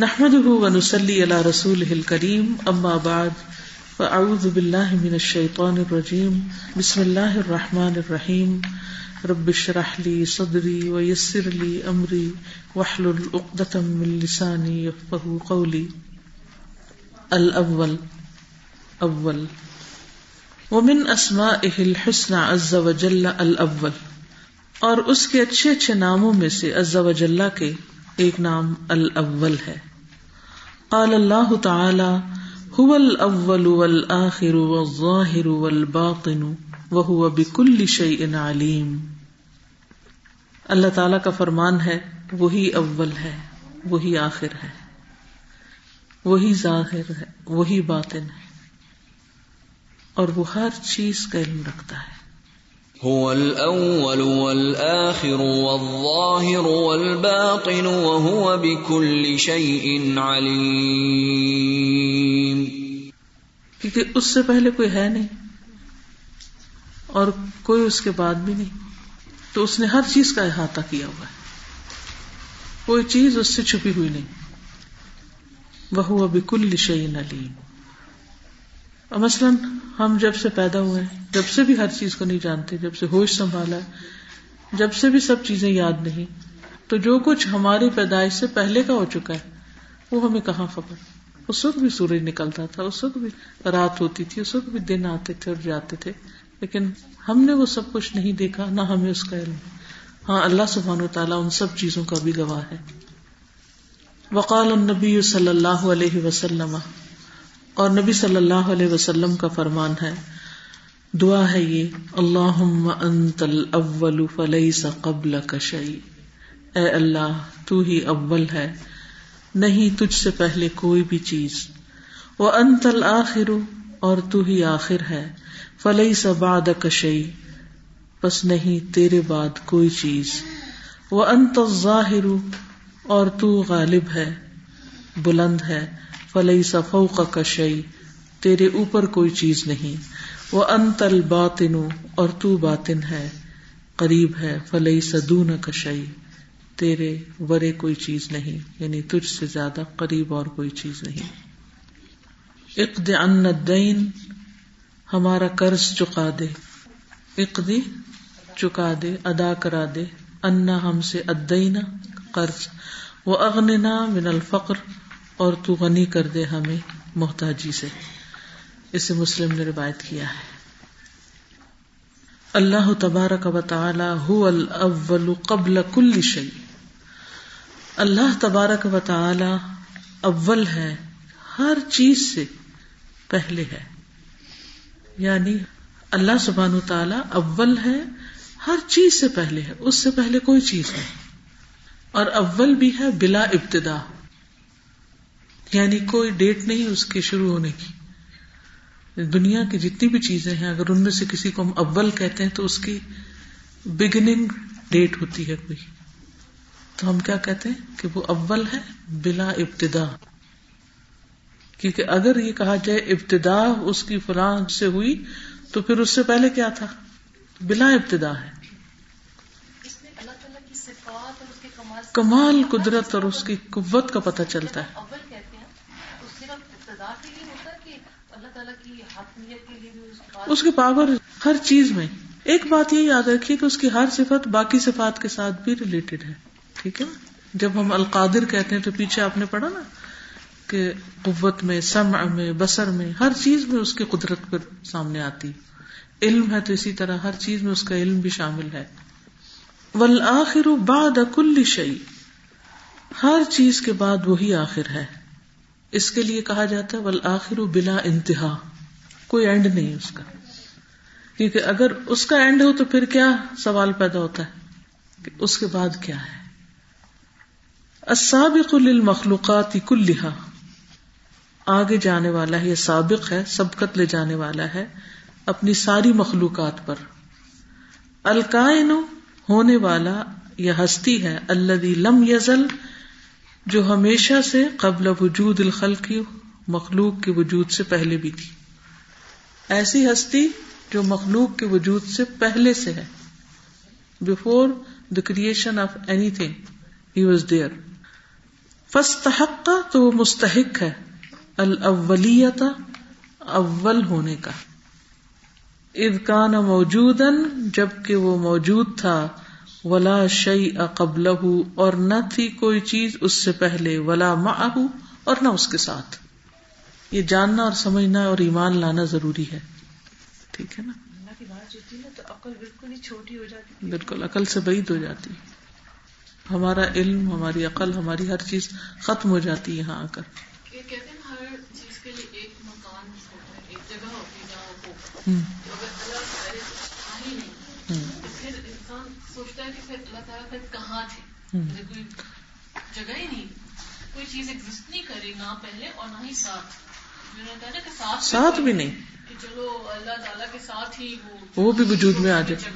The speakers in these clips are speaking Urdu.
نحمده ونسلي على رسوله الكريم اما بعد فاعوذ بالله من الشيطان الرجيم. بسم الله الرحمن الرحيم. رب اشرح لي صدري ويسر لي امري واحلل عقدة من لساني يفقهوا قولي. الاول اول ومن اسمائه الحسنى عز وجل الاول اور اس کے اچھے اچھے ناموں میں سے عز وجل کے ایک نام الاول ہے۔ قال اللہ تعالی، هو الاول والآخر والظاہر والباطن وهو بكل شيء علیم. اللہ تعالی کا فرمان ہے، وہی اول ہے، وہی آخر ہے، وہی ظاہر ہے، وہی باطن ہے، اور وہ ہر چیز کا علم رکھتا ہے۔ هو الأول والآخر والظاهر والباطن وهو بكل شيء عليم. کیونکہ اس سے پہلے کوئی ہے نہیں اور کوئی اس کے بعد بھی نہیں، تو اس نے ہر چیز کا احاطہ کیا ہوا ہے۔ کوئی چیز اس سے چھپی ہوئی نہیں۔ وہ بکل شعین علیم۔ اور مثلاً ہم جب سے پیدا ہوئے ہیں جب سے بھی ہر چیز کو نہیں جانتے، جب سے ہوش سنبھالا جب سے بھی سب چیزیں یاد نہیں، تو جو کچھ ہماری پیدائش سے پہلے کا ہو چکا ہے، وہ ہمیں کہاں خبر؟ اس وقت بھی سورج نکلتا تھا، اس وقت بھی رات ہوتی تھی، اس وقت بھی دن آتے تھے اور جاتے تھے، لیکن ہم نے وہ سب کچھ نہیں دیکھا، نہ ہمیں اس کا علم۔ ہاں اللہ سبحان و تعالیٰ ان سب چیزوں کا بھی گواہ ہے۔ وقال النبی صلی اللہ علیہ وسلم، اور نبی صلی اللہ علیہ وسلم کا فرمان ہے۔ دعا ہے یہ اللہ انت الاول فلیس قبل کشئی اے اللہ، تو ہی اول ہے، نہیں تجھ سے پہلے کوئی بھی چیز۔ وہ انت الآخر اور تو ہی آخر ہے۔ فلئی بعد کشئی بس نہیں، تیرے بعد کوئی چیز۔ وہ انت الظاہر، اور تو غالب ہے، بلند ہے۔ فلئی صفو کا کشئی تیرے اوپر کوئی چیز نہیں۔ وہ انتل باطن اور تو باطن ہے، قریب ہے فلئی سدو کشئی تیرے ورے کوئی چیز نہیں یعنی تجھ سے زیادہ قریب اور کوئی چیز نہیں۔ اقد ان دین ہمارا قرض چکا دے۔ اقدی چکا دے، ادا کرا دے۔ انا ہم سے ادینا قرض۔ وہ اغننا من الفقر اور تو غنی کر دے ہمیں محتاجی سے۔ اسے مسلم نے روایت کیا ہے۔ اللہ تبارک و تعالی هو الاول قبل کل شيء اللہ تبارک و تعالی اول ہے، ہر چیز سے پہلے ہے۔ یعنی اللہ سبحان و تعالی اول ہے، ہر چیز سے پہلے ہے، اس سے پہلے کوئی چیز نہیں۔ اور اول بھی ہے بلا ابتدا۔ یعنی کوئی ڈیٹ نہیں اس کے شروع ہونے کی۔ دنیا کی جتنی بھی چیزیں ہیں اگر ان میں سے کسی کو ہم اول کہتے ہیں تو اس کی بگننگ ڈیٹ ہوتی ہے کوئی۔ تو ہم کیا کہتے ہیں؟ کہ وہ اول ہے بلا ابتدا۔ کیونکہ اگر یہ کہا جائے ابتدا اس کی فلاں سے ہوئی تو پھر اس سے پہلے کیا تھا؟ بلا ابتدا ہے۔ کمال قدرت اور اس کی قوت کا پتہ چلتا ہے۔ اس کی پاور ہر چیز میں۔ ایک بات یہ یاد رکھیے کہ اس کی ہر صفت باقی صفات کے ساتھ بھی ریلیٹڈ ہے۔ ٹھیک ہے؟ جب ہم القادر کہتے ہیں تو پیچھے آپ نے پڑھا نا کہ قوت میں، سمع میں بسر میں، ہر چیز میں اس کی قدرت پر سامنے آتی۔ علم ہے تو اسی طرح ہر چیز میں اس کا علم بھی شامل ہے۔ والآخر بعد کل شعی ہر چیز کے بعد وہی آخر ہے۔ اس کے لیے کہا جاتا ہے والآخر بلا انتہا۔ کوئی اینڈ نہیں اس کا۔ کیونکہ اگر اس کا اینڈ ہو تو پھر کیا سوال پیدا ہوتا ہے کہ اس کے بعد کیا ہے؟ السابق للمخلوقات کلها آگے جانے والا ہے یہ سابق ہے، سبقت لے جانے والا ہے اپنی ساری مخلوقات پر۔ الکائن ہونے والا یہ ہستی ہے اللہ لم یزل، جو ہمیشہ سے قبل وجود الخل کی مخلوق کے وجود سے پہلے بھی تھی۔ ایسی ہستی جو مخلوق کے وجود سے پہلے سے ہے۔ Before the creation of anything he was there فستحق تو وہ مستحق ہے۔ الاولیت اول ہونے کا۔ اذ کان موجودا جبکہ وہ موجود تھا۔ ولا شعی اقبل اور نہ تھی کوئی چیز اس سے پہلے۔ ولا معه اور نہ اس کے ساتھ۔ یہ جاننا اور سمجھنا اور ایمان لانا ضروری ہے۔ ٹھیک ہے نا؟ بالکل عقل سے بعید ہو جاتی ہمارا علم ہماری عقل ہماری ہر چیز ختم ہو جاتی ہے یہاں آ کر۔ سوچتا ہے کہ پھر اللہ تعالیٰ پھر کہاں تھے؟ کوئی جگہ ہی نہیں۔ کوئی چیز ایگزٹ نہیں کری نہ پہلے اور نہ ہی ساتھ ساتھ بھی نہیں۔ چلو اللہ تعالیٰ کے ساتھ ہی وہ بھی وجود میں آ جائے۔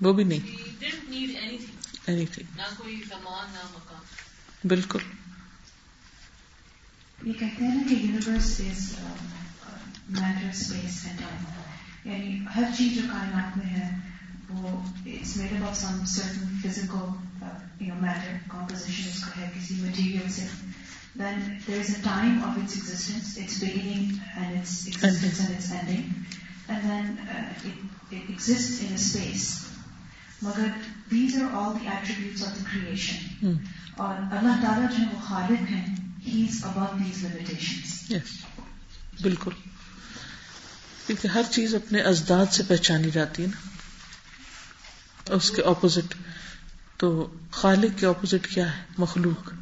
وہ بھی نہیں۔ نہ کوئی زمان نہ مکان۔ بالکل۔ یہ کہتے ہیں نا کہ universe is matter space and time یعنی ہر چیز جو کائنات میں ہے وہ it's made up of some certain physical matter composition اس کا ہے کسی مٹیریل سے۔ Then there is a time of its existence its beginning and its existence and its ending and then it exist in space مگر these are all the attributes of the creation اور اللہ تعالیٰ جو وہ خالق ہیں ہی از ابو دیز لمیٹیشن بالکل کیونکہ ہر چیز اپنے ازداد سے پہچانی جاتی ہے نا اس کے اپوزٹ تو خالق کے اپوزٹ کیا ہے مخلوق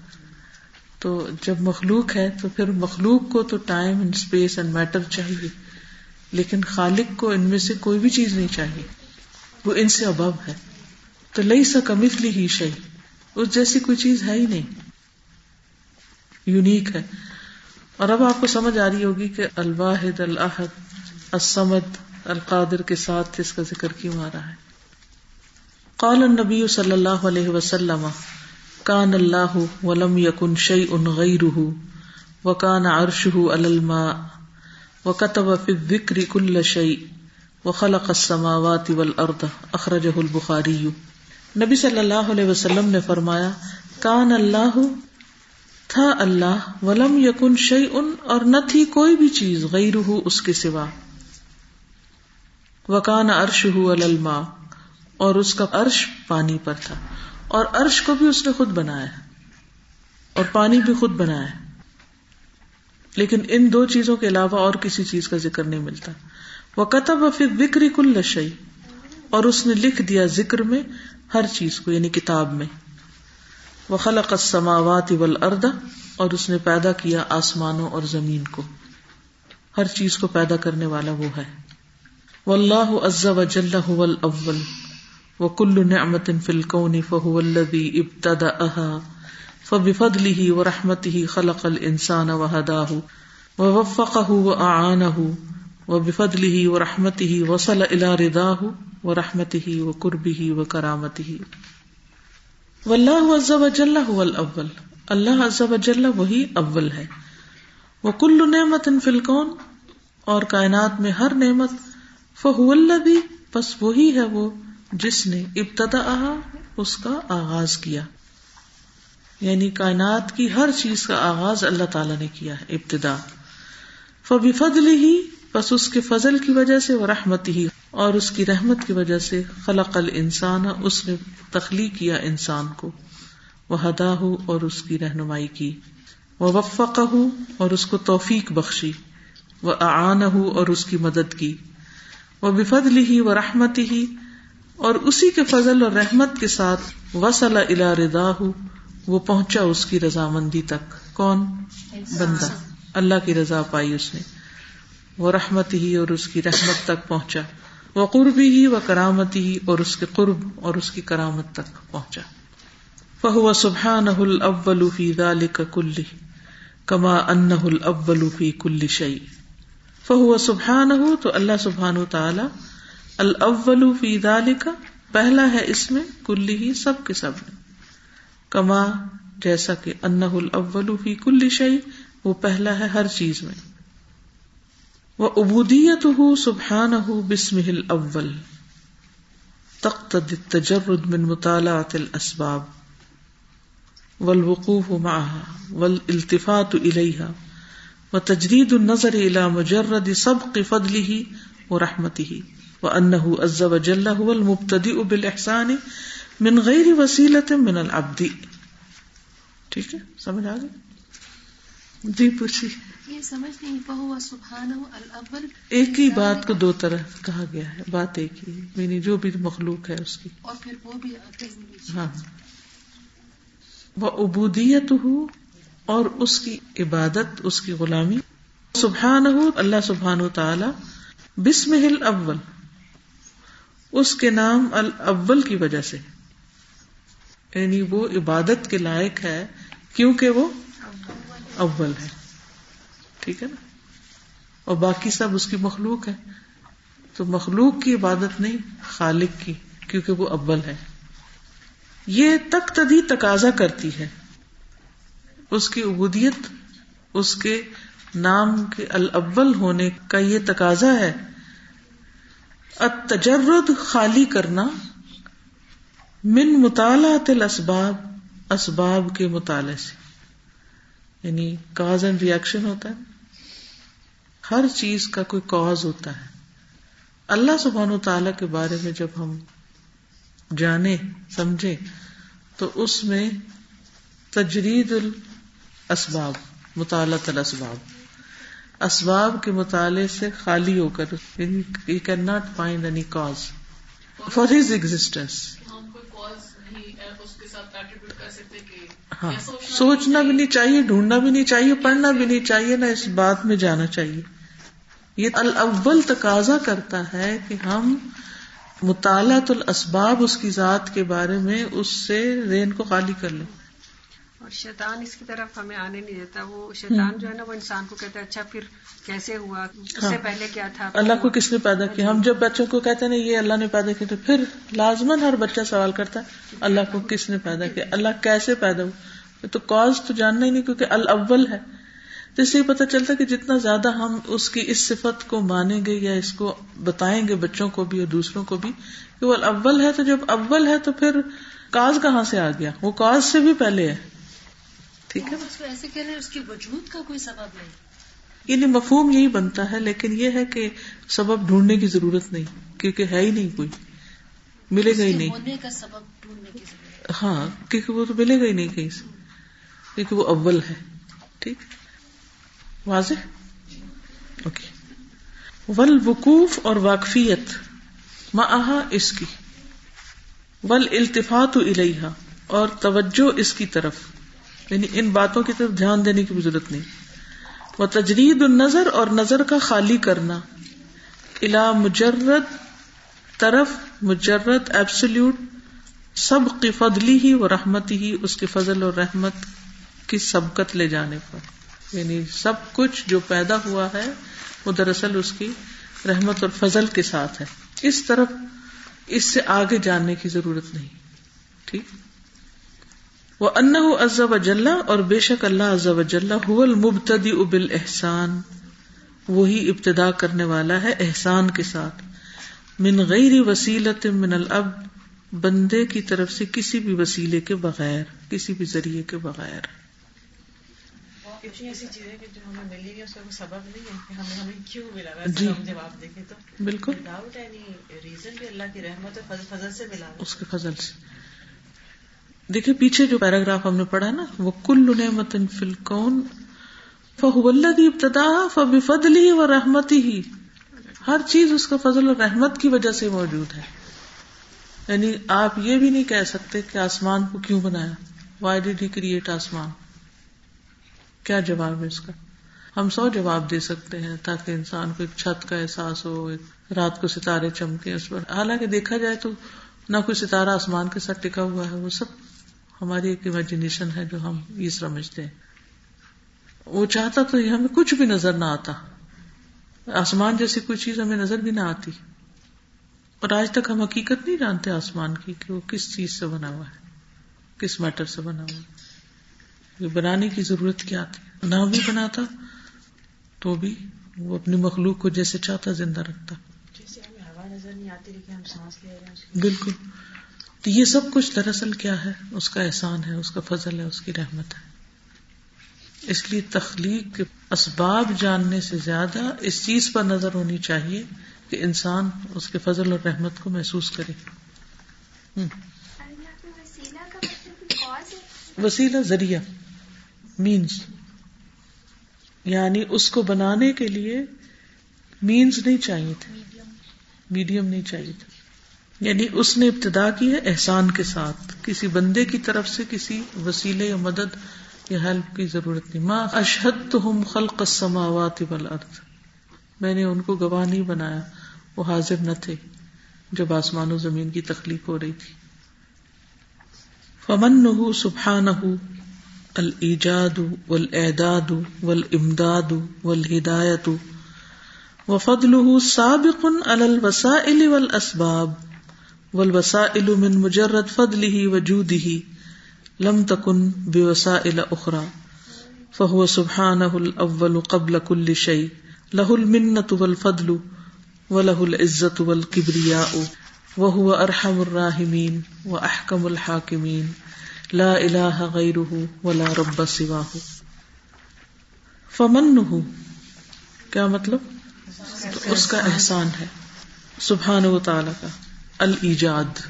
تو جب مخلوق ہے تو پھر مخلوق کو تو time and space and matter چاہیے۔ لیکن خالق کو ان میں سے کوئی بھی چیز نہیں چاہیے۔ وہ ان سے ابب ہے۔ تو لئی سا کمتلی ہی شہی اس جیسی کوئی چیز ہے ہی نہیں۔ یونیک ہے۔ اور اب آپ کو سمجھ آ رہی ہوگی کہ الواحد الحد السمد القادر کے ساتھ اس کا ذکر کیوں آ رہا ہے۔ قال النبی صلی اللہ علیہ وسلم کان اللہ ولم یقن یکن شیء غیره وکان عرشه علی الماء وكتب في الذکر كل شيء وخلق السماوات والارض اخرجه البخاری نبی صلی اللہ علیہ وسلم نے فرمایا، کان اللہ، تھا اللہ، ولم یکن شیء اور نہ تھی کوئی بھی چیز غیرہ اس کے سوا۔ وکان ارش الما اور اس کا عرش پانی پر تھا۔ اور عرش کو بھی اس نے خود بنایا اور پانی بھی خود بنایا لیکن ان دو چیزوں کے علاوہ اور کسی چیز کا ذکر نہیں ملتا۔ وہ کتب پھر وکری کل شعی اور اس نے لکھ دیا ذکر میں ہر چیز کو یعنی کتاب میں۔ وہ خلق السماوات والارض اور اس نے پیدا کیا آسمانوں اور زمین کو۔ ہر چیز کو پیدا کرنے والا وہ ہے۔ واللہ عز وجل هو الاول وكل نعمة في الكون فهو الذي ابتدأها فبفضله ورحمته خلق الانسان وهداه ووفقه واعانه وبفضله ورحمته وصل الى رضاه ورحمته وقربه وكرامته واللہ عز وجل هو الاول اللہ عز وجل وہی اول ہے وكل نعمة في الكون اور کائنات میں ہر نعمت فہو الذی بس وہی ہے وہ جس نے ابتدا اس کا آغاز کیا۔ یعنی کائنات کی ہر چیز کا آغاز اللہ تعالی نے کیا ہے ابتدا فبی فضل ہی بس اس کے فضل کی وجہ سے وہ رحمت ہی اور اس کی رحمت کی وجہ سے خلق الانسان، اس نے تخلیق کیا انسان کو۔ وہ ہدا ہو اور اس کی رہنمائی کی۔ وہ وفق ہو اور اس کو توفیق بخشی۔ وہ آن ہو اور اس کی مدد کی۔ وہ بفد ہی و رحمت ہی اور اسی کے فضل اور رحمت کے ساتھ وسل الا ردا وہ پہنچا اس کی رضامندی تک۔ کون؟ بندہ۔ اللہ کی رضا پائی اس نے۔ وہ رحمت ہی اور اس کی رحمت تک پہنچا۔ وہ قربی ہی و کرامت ہی اور اس کے قرب اور اس کی کرامت تک پہنچا۔ فہو سبحان اول فی دال کل کما ان اول فی کل شعی فہو سبحان ہو تو اللہ سبحان تعالی الاول فی ذالک، پہلا ہے اس میں کلی ہی سب کے سب میں۔ کما، جیسا کہ انہ الاول فی کل شعی وہ پہلا ہے ہر چیز میں۔ وہ ابودیت ہو سبحان ہو بسم الاول۔ تخت تجرد من مطالعات الاسباب۔ والوقوف معها والالتفات إليها وتجريد النظر إلى مجرد سبق فضله ورحمته وأنه عز وجل هو المبتدئ بالإحسان من غير وسيلة من العبد۔ ٹھیک ہے؟ سمجھ آ گئی؟ جی پوچھی یہ سمجھ نہیں بہو سبحان الاول ایک ہی بات کو دو طرح کہا گیا ہے بات ایک ہی۔ یعنی جو بھی مخلوق ہے اس کی۔ اور پھر وہ بھی ہاں وہ عبودیت ہو اور اس کی عبادت اس کی غلامی۔ سبحان ہو اللہ سبحان و تعالی بسم ہل اول اس کے نام الاول کی وجہ سے یعنی وہ عبادت کے لائق ہے کیونکہ وہ اول ہے۔ ٹھیک ہے نا؟ اور باقی سب اس کی مخلوق ہے۔ تو مخلوق کی عبادت نہیں، خالق کی، کیونکہ وہ اول ہے۔ یہ تک تدی تقاضا کرتی ہے۔ اس کی عبودیت، اس کے نام کے الاول ہونے کا یہ تقاضا ہے۔ تجرد خالی کرنا من مطالعہ تل اسباب اسباب کے مطالعے سے۔ یعنی کاز اینڈ ریئیکشن ہوتا ہے۔ ہر چیز کا کوئی کاز ہوتا ہے۔ اللہ سبحان و تعالی کے بارے میں جب ہم جانے، سمجھے، تو اس میں تجرید الاسباب مطالعہ الاسباب۔ اسباب کے مطالعے سے خالی ہو کر you can not find any cause for his existence ہاں سوچنا سوچنا بھی نہیں چاہیے، ڈھونڈنا بھی نہیں چاہیے، پڑھنا بھی نہیں چاہیے، نہ اس بات میں جانا چاہیے۔ یہ الاول تقاضا کرتا ہے کہ ہم مطالعہ الاسباب اس کی ذات کے بارے میں اس سے رین کو خالی کر لیں۔ اور شیطان اس کی طرف ہمیں آنے نہیں دیتا۔ وہ شیطان جو ہے نا وہ انسان کو کہتا ہے اچھا پھر کیسے ہوا؟ اس سے ہاں۔ پہلے کیا تھا؟ اللہ کو کس نے پیدا کیا؟ ہم جب بچوں کو کہتے ہیں یہ اللہ نے پیدا کیا تو پھر لازمن ہر بچہ سوال کرتا ہے اللہ کو کس نے پیدا کیا؟ اللہ کیسے پیدا ہوا؟ تو کاز تو جاننا ہی نہیں کیونکہ الاول ہے۔ تو اس سے پتا چلتا کہ جتنا زیادہ ہم اس کی اس صفت کو مانیں گے یا اس کو بتائیں گے بچوں کو بھی اور دوسروں کو بھی کہ وہ الاول ہے تو جب اول ہے تو پھر کاز کہاں سے آ گیا؟ وہ کاز سے بھی پہلے ہے۔ ٹھیک ہے؟ نا ایسے کہہ رہے ہیں اس کے وجود کا کوئی سبب نہیں۔ یعنی مفہوم یہی بنتا ہے لیکن یہ ہے کہ سبب ڈھونڈنے کی ضرورت نہیں کیونکہ ہے ہی نہیں کوئی ملے گا ہی نہیں۔ ہونے کا سبب ڈھونڈنے کی ضرورت ہاں کیونکہ وہ تو ملے گا ہی نہیں کہیں سے کیونکہ وہ اول ہے۔ ٹھیک؟ واضح؟ اوکے۔ ول وقوف اور واقفیت معہا اس کی ول التفات الیہا اور توجہ اس کی طرف۔ یعنی ان باتوں کی طرف دھیان دینے کی بھی ضرورت نہیں۔ وہ تجرید النظر اور نظر کا خالی کرنا۔ الا مجرد طرف، مجرد ایبسلوٹ سب کی فضلی ہی و رحمتی ہی اس کے فضل اور رحمت کی سبقت لے جانے پر۔ یعنی سب کچھ جو پیدا ہوا ہے، وہ دراصل اس کی رحمت اور فضل کے ساتھ ہے۔ اس طرف، اس سے آگے جاننے کی ضرورت نہیں۔ ٹھیک؟ وہ ان عزب وجل اور بے شک اللہ عزب وجل المبتدی ابل احسان وہی ابتدا کرنے والا ہے احسان کے ساتھ۔ من غیر وسیلت من الاب بندے کی طرف سے کسی بھی وسیلے کے بغیر کسی بھی ذریعے کے بغیر۔ کچھ ایسی چیزیں کہ جو ہمیں ملی گی اس کا کوئی سبب نہیں ہے کہ ہمیں ہمیں کیوں ملا۔ ویسے جی۔ آپ دیکھیں تو بالکل۔ ریزن بھی اللہ کی رحمت اور فضل سے ملا۔ اس کے فضل سے۔ دیکھیے پیچھے جو پیراگراف ہم نے پڑھا نا، وہ کل نعمت فلکون فہو الذی ابتدا فبفضلی و رحمتی ہی ہر چیز اس کا فضل اور رحمت کی وجہ سے موجود ہے۔ یعنی آپ یہ بھی نہیں کہہ سکتے کہ آسمان کو کیوں بنایا۔ وائی ڈیڈ ہی کریٹ آسمان؟ کیا جواب ہے اس کا؟ ہم سو جواب دے سکتے ہیں تاکہ انسان کو ایک چھت کا احساس ہو، ایک رات کو ستارے چمکے اس پر۔ حالانکہ دیکھا جائے تو نہ کوئی ستارہ آسمان کے ساتھ ٹکا ہوا ہے، وہ سب ہماری ایک امیجنیشن ہے جو ہم یہ سمجھتے ہیں۔ وہ چاہتا تو یہ ہمیں کچھ بھی نظر نہ آتا۔ آسمان جیسی کوئی چیز ہمیں نظر بھی نہ آتی۔ اور آج تک ہم حقیقت نہیں جانتے آسمان کی کہ وہ کس چیز سے بنا ہوا ہے کس میٹر سے بنا ہوا ہے۔ یہ بنانے کی ضرورت کیا تھی؟ نہ بھی بناتا تو بھی وہ اپنی مخلوق کو جیسے چاہتا زندہ رکھتا۔ جیسے ہمیں ہوا نظر نہیں آتی لیکن ہم سانس لے رہے ہیں۔ اس کی بالکل۔ تو یہ سب کچھ دراصل کیا ہے؟ اس کا احسان ہے، اس کا فضل ہے، اس کی رحمت ہے۔ اس لیے تخلیق کے اسباب جاننے سے زیادہ اس چیز پر نظر ہونی چاہیے کہ انسان اس کے فضل اور رحمت کو محسوس کرے۔ وسیلہ ذریعہ مینس یعنی اس کو بنانے کے لیے مینس نہیں چاہیے تھے۔ میڈیم نہیں چاہیے تھا یعنی اس نے ابتدا کی ہے احسان کے ساتھ۔ کسی بندے کی طرف سے کسی وسیلے یا مدد یا ہیلپ کی ضرورت نہیں۔ ماں اشحد تو ہم خلق السماوات والارض میں نے ان کو گواہ نہیں بنایا، وہ حاضر نہ تھے جب آسمان و زمین کی تخلیق ہو رہی تھی۔ فمن سبحان الجاد والاعداد والامداد والہدایت وفضله سابق على الوسائل والوسائل من مجرد فضله وجوده لم تكن بوسائل اخرى فهو سبحانه الاول قبل كل شيء. له المنة والفضل، وله العزة والكبرياء، وهو ارحم الراحمين واحكم الحاكمين. لا اله غيره ولا رب سواه. فمنه، کیا مطلب؟ تو اس کا احسان ہے سبحان و تعالی کا۔ الجاد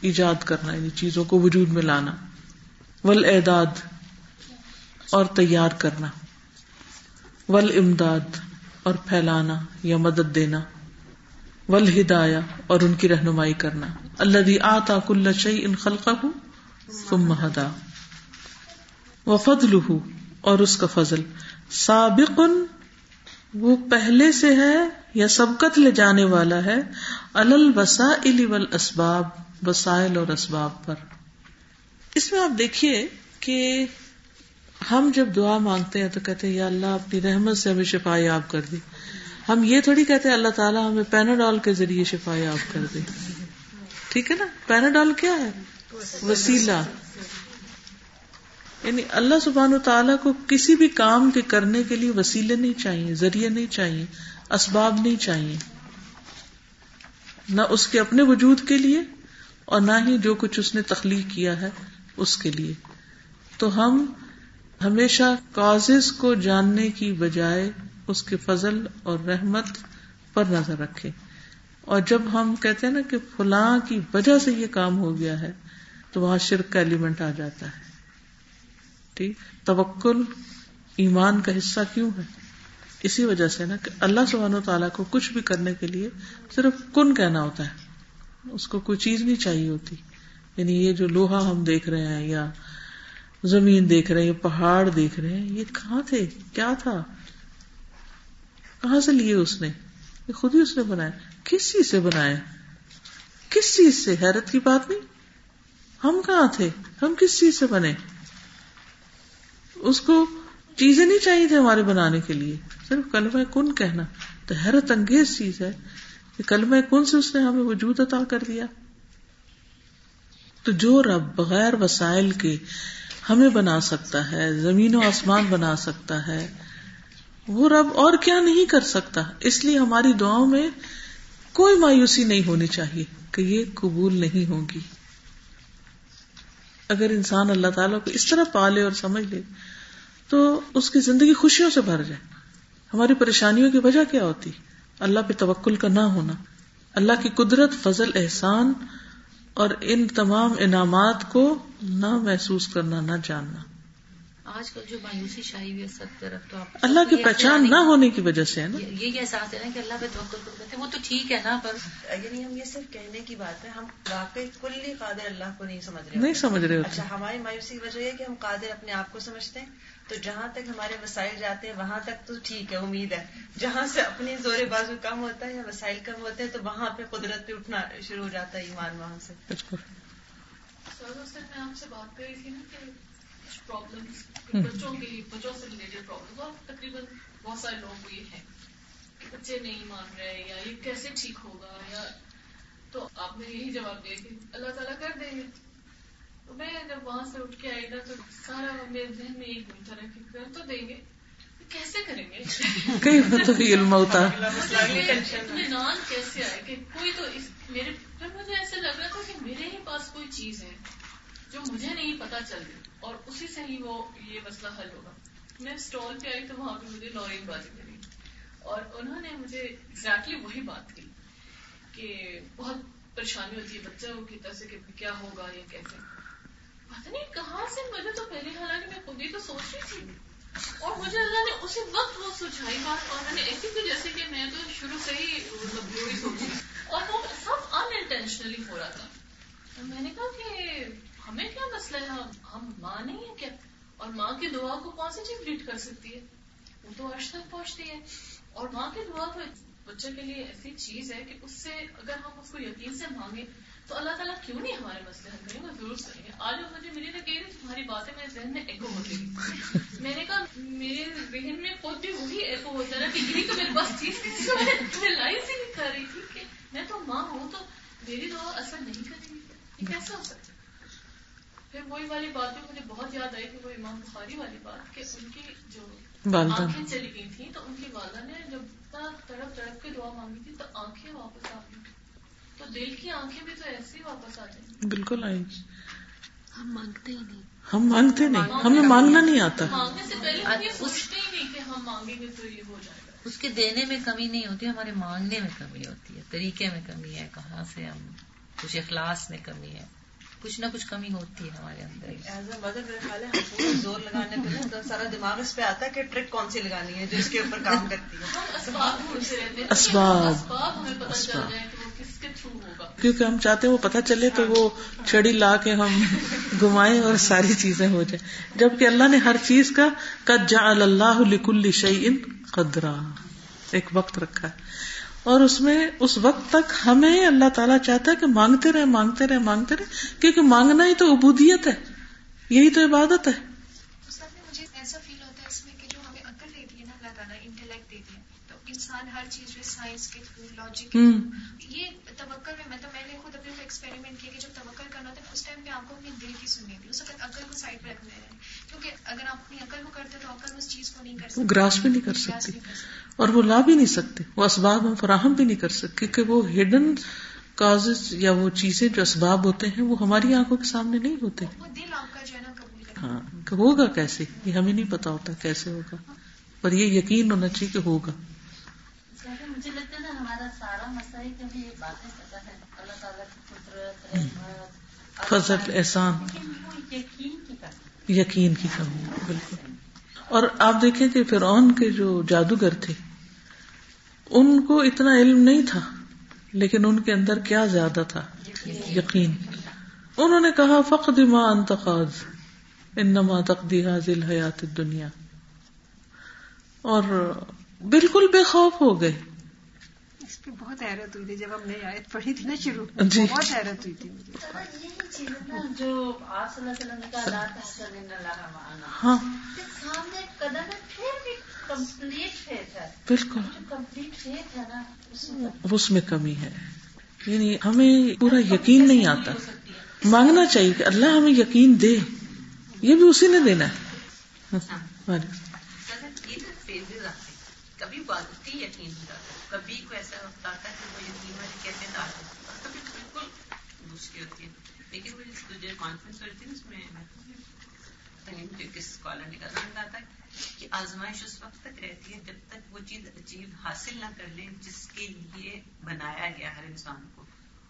ایجاد کرنا یعنی چیزوں کو وجود میں لانا ول اعداد اور تیار کرنا ول امداد اور پھیلانا یا مدد دینا ول ہدایا اور ان کی رہنمائی کرنا۔ اللہ دی آتا کل شعی ان خلقہ تم ہدا۔ و فضل اور اس کا فضل۔ سابق وہ پہلے سے ہے یا سبقت لے جانے والا ہے الل والاسباب، وسائل اور اسباب پر۔ اس میں آپ دیکھیے کہ ہم جب دعا مانگتے ہیں تو کہتے ہیں، یا اللہ، اپنی رحمت سے ہمیں شفا یاب کر دی ہم یہ تھوڑی کہتے ہیں، اللہ تعالیٰ ہمیں پیناڈول کے ذریعے شفا یاب کر دے۔ ٹھیک ہے نا؟ پیناڈول کیا ہے؟ وسیلہ۔ یعنی اللہ سبحان و تعالیٰ کو کسی بھی کام کے کرنے کے لیے وسیلے نہیں چاہیے، ذریعے نہیں چاہیے۔ اسباب نہیں چاہیے۔ نہ اس کے اپنے وجود کے لیے اور نہ ہی جو کچھ اس نے تخلیق کیا ہے اس کے لیے۔ تو ہم ہمیشہ کاز کو جاننے کی بجائے اس کے فضل اور رحمت پر نظر رکھے اور جب ہم کہتے ہیں نا کہ فلاں کی وجہ سے یہ کام ہو گیا ہے، تو وہاں شرک کا ایلیمنٹ آ جاتا ہے۔ ٹھیک؟ توکل ایمان کا حصہ کیوں ہے؟ اسی وجہ سے نا کہ اللہ سبحانہ و تعالیٰ کو کچھ بھی کرنے کے لیے صرف کن کہنا ہوتا ہے۔ اس کو کوئی چیز نہیں چاہیے ہوتی۔ یعنی یہ جو لوہا ہم دیکھ رہے ہیں یا زمین دیکھ رہے ہیں پہاڑ دیکھ رہے ہیں، یہ کہاں تھے؟ کیا تھا؟ کہاں سے لیے اس نے؟ یہ خود ہی اس نے بنایا۔ کس چیز سے بنایا؟ کس چیز سے؟ حیرت کی بات نہیں۔ ہم کہاں تھے؟ ہم کس چیز سے بنے؟ اس کو چیزیں نہیں چاہیے تھے ہمارے بنانے کے لیے۔ صرف کلمہ کن کہنا۔ تو حیرت انگیز چیز ہے کہ کلمہ کن سے اس نے ہمیں وجود عطا کر دیا۔ تو جو رب بغیر وسائل کے ہمیں بنا سکتا ہے، زمین و آسمان بنا سکتا ہے، وہ رب اور کیا نہیں کر سکتا۔ اس لیے ہماری دعاؤں میں کوئی مایوسی نہیں ہونی چاہیے کہ یہ قبول نہیں ہوگی۔ اگر انسان اللہ تعالیٰ کو اس طرح پالے اور سمجھ لے تو اس کی زندگی خوشیوں سے بھر جائے۔ ہماری پریشانیوں کی وجہ کیا ہوتی؟ اللہ پہ توکل کا نہ ہونا۔ اللہ کی قدرت فضل احسان اور ان تمام انعامات کو نہ محسوس کرنا نہ جاننا۔ آج کل جو مایوسی شاہی سب طرف تو آپ اللہ کی پہچان نہ ہونے کی وجہ سے ہے نا۔ یہ احساس ہے نا کہ اللہ پہ توکل کرو کہتے ہیں۔ وہ تو ٹھیک ہے نا پر یعنی ہم یہ صرف کہنے کی بات ہے ہم واقعی کلی قادر اللہ کو نہیں سمجھ رہے نہیں سمجھ رہے ہوتے۔ اچھا ہماری مایوسی کی وجہ یہ کہ ہم قادر اپنے آپ کو سمجھتے ہیں۔ تو جہاں تک ہمارے وسائل جاتے ہیں وہاں تک تو ٹھیک ہے امید ہے۔ جہاں سے اپنی زور بازو کم ہوتا ہے یا وسائل کم ہوتے ہیں تو وہاں پہ قدرت پہ اٹھنا شروع ہو جاتا ہے ایمان وہاں سے۔ بالکل۔ میں آپ سے بات کر رہی تھی نا کہ کچھ پرابلم بچوں کے بچوں سے ریلیٹڈ پرابلم اور تقریباً بہت سارے لوگ کو یہ ہے کہ بچے نہیں مان رہے یا یہ کیسے ٹھیک ہوگا یا تو آپ نے یہی جواب دیا کہ اللہ تعالیٰ کر دیں گے تو میں جب وہاں سے اٹھ کے آئی نا تو سارا میرے ذہن میں ایک گھومتا رہا کہ کر تو دیں گے۔ کیسے کریں گے؟ کئی تو علم ہوتا اطمینان کیسے آئے کہ کوئی تو اس میرے پھر مجھے ایسا لگ رہا تھا کہ میرے ہی پاس کوئی چیز ہے جو مجھے نہیں پتا چل رہی۔ اور اسی سے ہی وہ یہ مسئلہ حل ہوگا۔ میں اسٹال پہ آئی تو وہاں پہ مجھے نورین بازی ملی۔ اور انہوں نے مجھے ایگزیکٹلی وہی بات کی کہ بہت پریشانی ہوتی ہے بچوں کی طرف سے کہ کیا ہوگا یا کیسے۔ پتا نہیں کہاں سے مجھے تو پہلے حالانکہ میں خود ہی تو سوچ رہی تھی اور مجھے اللہ نے اسی وقت وہ سجھائی بات اور میں نے ایسی بھی جیسے کہ میں تو شروع سے ہی مطلب جو ہی سوچی اور وہ سب انٹینشنلی ہو رہا تھا۔ میں نے کہا کہ ہمیں کیا مسئلہ ہے؟ ہم ماں نہیں ہے کیا؟ اور ماں کی دعا کو کون سی چیز لیڈ کر سکتی ہے؟ وہ تو عرش تک پہنچتی ہے۔ اور ماں کی دعا تو بچے کے لیے ایسی چیز ہے کہ اس سے اگر ہم اس کو یقین سے مانگے تو اللہ تعالیٰ کیوں نہیں ہمارے مسئلے حل کریں؟ گے ضرور کریں گے۔ آج مجھے ملی نہ کہ تمہاری باتیں میرے ذہن میں ایکو ہوتی میں نے کہا میرے ذہن میں خود بھی وہی ایکو ہوتا رہا کہ یہی تو میرے پاس چیز تھی میں لائف ہی نہیں کر رہی تھی کہ میں تو ماں ہوں تو میری دعا اثر نہیں کرے گی۔ یہ کیسے ہو سکتا پھر وہی والی بات بھی مجھے بہت یاد آئی کہ وہ امام بخاری والی بات کہ ان کی جو آنکھیں چلی گئی تھی تو ان کی والدہ نے جب تڑپ تڑپ کے دعا مانگی تھی تو آنکھیں واپس آ گئی۔ تو دل کی آنکھیں بھی تو ایسے ہی واپس آ جائیں۔ بالکل آئیں۔ گی ہم مانگتے ہی نہیں۔ ہم مانگتے نہیں۔ ہمیں مانگنا نہیں آتا۔ مانگنے سے پہلے یہ سوچتے ہی نہیں کہ ہم مانگیں گے تو یہ ہو جائے گا۔ اس کے دینے میں کمی نہیں ہوتی ہمارے مانگنے میں کمی ہوتی ہے طریقے میں کمی ہے کہاں سے ہم کچھ اخلاص میں کمی ہے۔ کچھ نہ کچھ کمی ہوتی ہے ہمارے اندر۔ ایز اے مدر میرے خیال ہے ہم زور لگانے پہ نا سارا دماغ اس پہ آتا ہے کہ ٹرک کون سی لگانی ہے جو اس کے اوپر کام کرتی ہے۔ اسباب کیونکہ ہم چاہتے ہیں وہ پتہ چلے تو وہ چھڑی لا کے ہم گھمائیں اور ساری چیزیں ہو جائیں۔ جبکہ اللہ نے ہر چیز کا قد جعل اللہ لکل شیء قدرا۔ ایک وقت رکھا ہے۔ اور اس میں اس وقت تک ہمیں اللہ تعالیٰ چاہتا ہے کہ مانگتے رہے مانگتے رہے مانگتے رہے کیونکہ مانگنا ہی تو عبودیت ہے یہی تو عبادت ہے۔ استاد میں مجھے ایسا فیل ہوتا ہے اس میں کہ جو ہمیں عقل دیتی ہے نا اللہ تعالیٰ انٹلیکٹ دیتی ہے تو انسان ہر چیز جو سائنس کے تھرو لاجک کے ہوں۔ تھرو یہ توکل میں میں تو میں نے خود اپنے کو ایکسپیریمنٹ کیا کہ جب توکل کرنا ہوتا ہے اس ٹائم پہ آپ کو اپنی دل کی سننی تھی اس وقت عقل کو سائڈ پہ رکھنا ہے۔ کیونکہ اگر آپ اپنی عقل کو کرتے تو عقل اس چیز کو نہیں کر وہ سکتی۔ گراس بھی نہیں کر گراس اور وہ لا بھی نہیں سکتے وہ اسباب ہم فراہم بھی نہیں کر سکتے کیونکہ وہ ہڈن کاز یا وہ چیزیں جو اسباب ہوتے ہیں وہ ہماری آنکھوں کے سامنے نہیں ہوتے۔ ہاں ہوگا کیسے؟ یہ ہمیں نہیں پتا ہوتا کیسے ہوگا۔ پر یہ یقین ہونا چاہیے کہ ہوگا۔ مجھے لگتا ہے نا ہمارا سارا مسئلہ ہے کہ ہمیں یہ باتیں ہے۔ اللہ تعالیٰ کی قدرت فضل احسان۔ یقین کی کمی بالکل۔ اور آپ دیکھیں کہ فرعون کے جو جادوگر تھے ان کو اتنا علم نہیں تھا لیکن ان کے اندر کیا زیادہ تھا؟ یقین۔ انہوں نے کہا فقد ما انتخاز انما تقدی حاضل حیات دنیا اور بالکل بے خوف ہو گئے۔ اس پہ بہت حیرت ہوئی تھی جب ہم نے آیت پڑھی تھی نا شروع جی۔ بہت حیرت ہوئی تھی جو ہاں۔ کمپلیٹ بالکل۔ جو کمپلیٹ فیتھ ہے نا اس میں کمی ہے یعنی ہمیں پورا یقین نہیں آتا مانگنا چاہیے کہ اللہ ہمیں یقین دے یہ بھی اسی نے دینا ہے کبھی واقعی یقین ہو جاتا ہے کبھی کو ایسا وقت آتا ہے کہ وہ یقین والی کبھی بالکل دوسری ہوتی ہے لیکن وہ جو- جو کانفرنس ہوتی ہے اس میں کس اسکالر نے ہے کہ آزمائش اس وقت تک رہتی ہے جب تک وہ چیز اچیو حاصل نہ کر لیں جس کے لیے بنایا گیا ہر انسان کو۔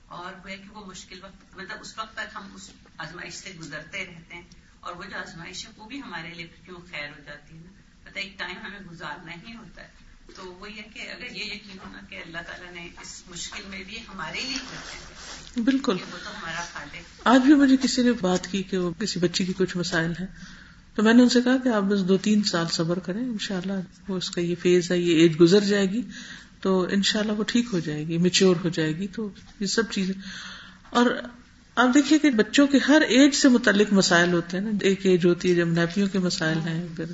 اور وہ ہے کہ وہ مشکل وقت مطلب اس وقت تک ہم اس آزمائش سے گزرتے رہتے ہیں اور وہ جو آزمائش ہے وہ بھی ہمارے لیے کیوں خیر ہو جاتی ہے نا؟ پتہ ایک ٹائم ہمیں گزارنا ہی ہوتا ہے۔ تو وہ یہ کہ اگر یہ یقین ہونا کہ اللہ تعالیٰ نے اس مشکل میں بھی ہمارے لیے بالکل۔ وہ تو ہمارا خالق۔ آج بھی مجھے کسی نے بات کی کہ وہ کسی بچی کی کچھ مسائل ہیں؟ تو میں نے ان سے کہا کہ آپ بس دو تین سال صبر کریں، انشاءاللہ وہ اس کا یہ فیز ہے، یہ ایج گزر جائے گی، تو انشاءاللہ وہ ٹھیک ہو جائے گی میچور ہو جائے گی، تو یہ سب چیزیں۔ اور آپ دیکھیے کہ بچوں کے ہر ایج سے متعلق مسائل ہوتے ہیں نا، ایک ایج ہوتی ہے جب نیپیوں کے مسائل ہیں، پھر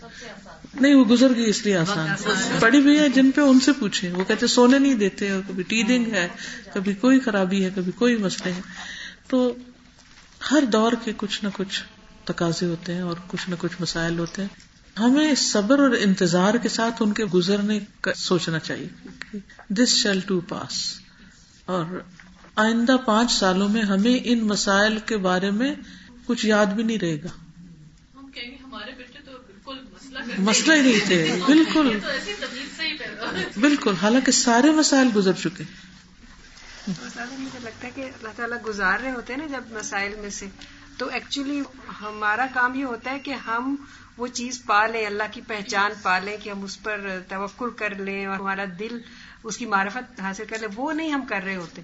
نہیں، وہ گزر گئی اس لیے آسان بڑی بھی ہے جن پہ ان سے پوچھیں، وہ کہتے سونے نہیں دیتے اور کبھی ٹیدنگ ہے، کبھی کوئی خرابی ہے، کبھی کوئی مسئلے ہیں تو ہر دور کے کچھ نہ کچھ تقاضے ہوتے ہیں اور کچھ نہ کچھ مسائل ہوتے ہیں۔ ہمیں صبر اور انتظار کے ساتھ ان کے گزرنے کا سوچنا چاہیے۔ دس شیل ٹو پاس اور آئندہ پانچ سالوں میں ہمیں ان مسائل کے بارے میں کچھ یاد بھی نہیں رہے گا۔ ہم کہیں گے ہمارے بیٹے تو بالکل مسئلہ مسئلہ ہی نہیں تھے۔ بالکل۔ بالکل۔ حالانکہ سارے مسائل گزر چکے۔ مجھے لگتا ہے کہ اللہ تعالیٰ گزار رہے ہوتے ہیں نا جب مسائل میں سے۔ تو ایکچولی ہمارا کام یہ ہوتا ہے کہ ہم وہ چیز پا لیں اللہ کی پہچان پا لیں کہ ہم اس پر توکل کر لیں اور ہمارا دل اس کی معرفت حاصل کر لیں۔ وہ نہیں ہم کر رہے ہوتے۔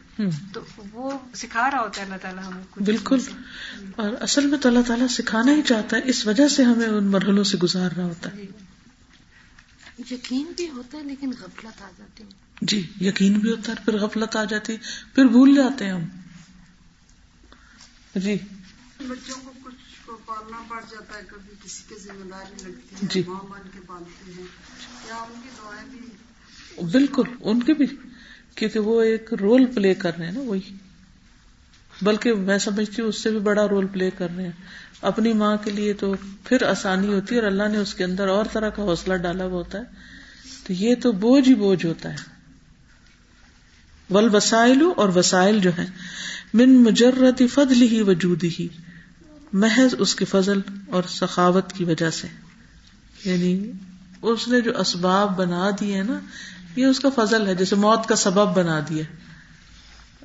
تو وہ سکھا رہا ہوتا ہے اللہ تعالیٰ ہمیں بالکل۔ اور اصل میں تو اللہ تعالیٰ سکھانا ہی چاہتا ہے اس وجہ سے ہمیں ان مرحلوں سے گزار رہا ہوتا ہے۔ یقین بھی ہوتا ہے لیکن غفلت آ جاتی ہے۔ جی یقین بھی ہوتا ہے پھر غفلت آ جاتی پھر بھول جاتے ہیں ہم۔ جی۔ بچوں کو کچھ کو پالنا پڑ جاتا ہے کبھی کسی کی ذمہ داری لگتی ہے جی۔ ماں کے پالتے ہیں۔ یا ان کی دعائیں بھی۔ بالکل ان کے بھی۔ کیونکہ وہ ایک رول پلے کر رہے ہیں نا وہی۔ بلکہ میں سمجھتی ہوں اس سے بھی بڑا رول پلے کر رہے ہیں۔ اپنی ماں کے لیے تو پھر آسانی ہوتی ہے اور اللہ نے اس کے اندر اور طرح کا حوصلہ ڈالا ہوا ہوتا ہے۔ تو یہ تو بوجھ ہی بوجھ ہوتا ہے۔ ول وسائل اور وسائل جو ہے من مجرد فضل ہی وجود ہی محض اس کے فضل اور سخاوت کی وجہ سے۔ یعنی اس نے جو اسباب بنا دیے نا، یہ اس کا فضل ہے، جیسے موت کا سبب بنا دیا۔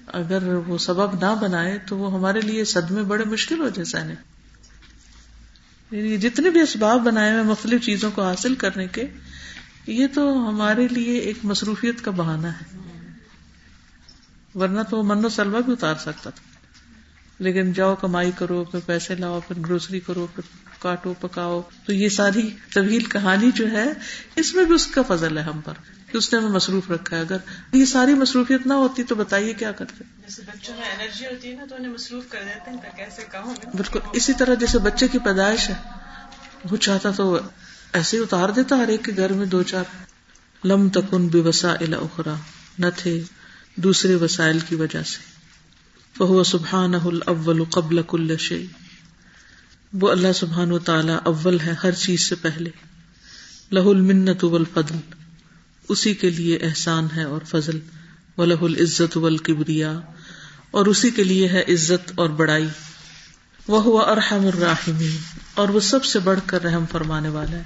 اگر وہ سبب نہ بنائے تو وہ ہمارے لیے صدمے بڑے مشکل ہو جائے سہنے یعنی جتنے بھی اسباب بنائے ہوئے مختلف چیزوں کو حاصل کرنے کے، یہ تو ہمارے لیے ایک مصروفیت کا بہانہ ہے۔ ورنہ تو وہ من و سلوا بھی اتار سکتا تھا۔ لیکن جاؤ کمائی کرو پھر پیسے لاؤ پھر گروسری کرو پھر کاٹو پکاؤ۔ تو یہ ساری طویل کہانی جو ہے اس میں بھی اس کا فضل ہے ہم پر کہ اس نے ہمیں مصروف رکھا ہے۔ اگر یہ ساری مصروفیت نہ ہوتی تو بتائیے کیا کرتے جیسے بچوں میں انرجی ہوتی ہے نا تو انہیں مصروف کر دیتے ہیں کام میں؟ بالکل اسی طرح جیسے بچے کی پیدائش ہے وہ چاہتا تو ایسے ہی اتار دیتا ہر ایک کے گھر میں دو چار۔ لم تکن بے وسا اخرا نہ تھے دوسرے وسائل کی وجہ سے۔ وہ سبحان الاول قبل کل شی وہ اللہ سبحان و تعالی اول ہے ہر چیز سے پہلے۔ لہ المنت والفضل۔ اسی کے لیے احسان ہے اور فضل۔ و لہ العزت والکبریا۔ اور اسی کے لیے ہے عزت اور بڑائی۔ وہ ہوا ارحم الراحمین۔ اور وہ سب سے بڑھ کر رحم فرمانے والا ہے۔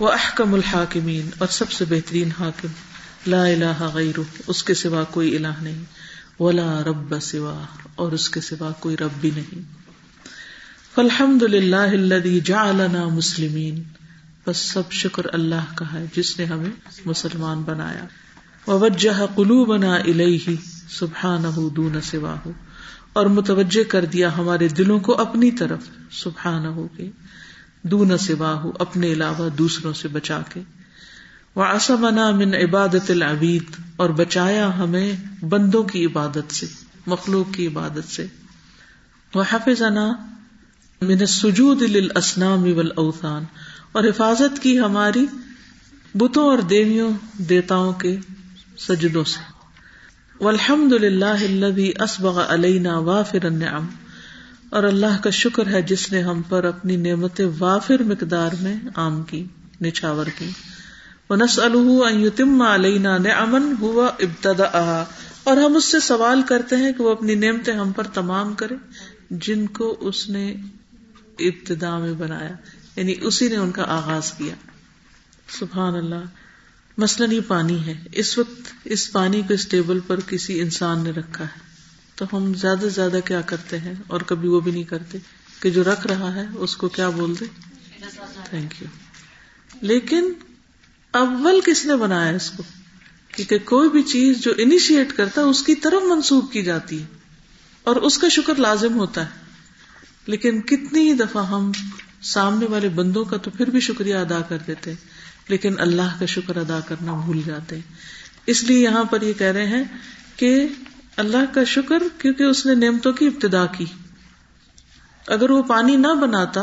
وہ احکم الحاکمین۔ اور سب سے بہترین حاکم۔ لا الہ غیر اس کے سوا کوئی الہ نہیں۔ ولا رب سوا، اور اس کے سوا کوئی رب بھی نہیں۔ فالحمد للہ الذي جعلنا مسلمین، بس سب شکر اللہ کا ہے جس نے ہمیں مسلمان بنایا۔ ووجہ قلوبنا الیہ سبحانہ دون سواہ، اور متوجہ کر دیا ہمارے دلوں کو اپنی طرف سبحانہ ہو کے، دون سواہ، اپنے علاوہ دوسروں سے بچا کے۔ وہ آسمنا من عبادت العبید، اور بچایا ہمیں بندوں کی عبادت سے، مخلوق کی عبادت سے۔ وہ من سجود للاسنام والاوثان اور حفاظت کی ہماری بتوں اور دیویوں، دیتاؤں کے سجدوں سے۔ والحمد للہ الذي اسبغ علینا وافر النعم، اور اللہ کا شکر ہے جس نے ہم پر اپنی نعمت وافر مقدار میں عام کی، نچھاور کی۔ ونسأله ان يتم علينا نعما هو ابتدأها۔ اور ہم اس سے سوال کرتے ہیں کہ وہ اپنی نعمتیں ہم پر تمام کرے جن کو اس نے ابتدا میں بنایا۔ یعنی اسی نے ان کا آغاز کیا۔ سبحان اللہ۔ مثلاً یہ پانی ہے۔ اس وقت اس پانی کو اس ٹیبل پر کسی انسان نے رکھا ہے۔ تو ہم زیادہ سے زیادہ کیا کرتے ہیں؟ اور کبھی وہ بھی نہیں کرتے کہ جو رکھ رہا ہے اس کو کیا بول دے؟ تھینک یو لیکن اول کس نے بنایا اس کو؟ کیونکہ کوئی بھی چیز جو انیشیٹ کرتا ہے، اس کی طرف منسوخ کی جاتی ہے، اور اس کا شکر لازم ہوتا ہے۔ لیکن کتنی ہی دفعہ ہم سامنے والے بندوں کا تو پھر بھی شکریہ ادا کر دیتے لیکن اللہ کا شکر ادا کرنا بھول جاتے اس لیے یہاں پر یہ کہہ رہے ہیں کہ اللہ کا شکر کیونکہ اس نے نعمتوں کی ابتدا کی۔ اگر وہ پانی نہ بناتا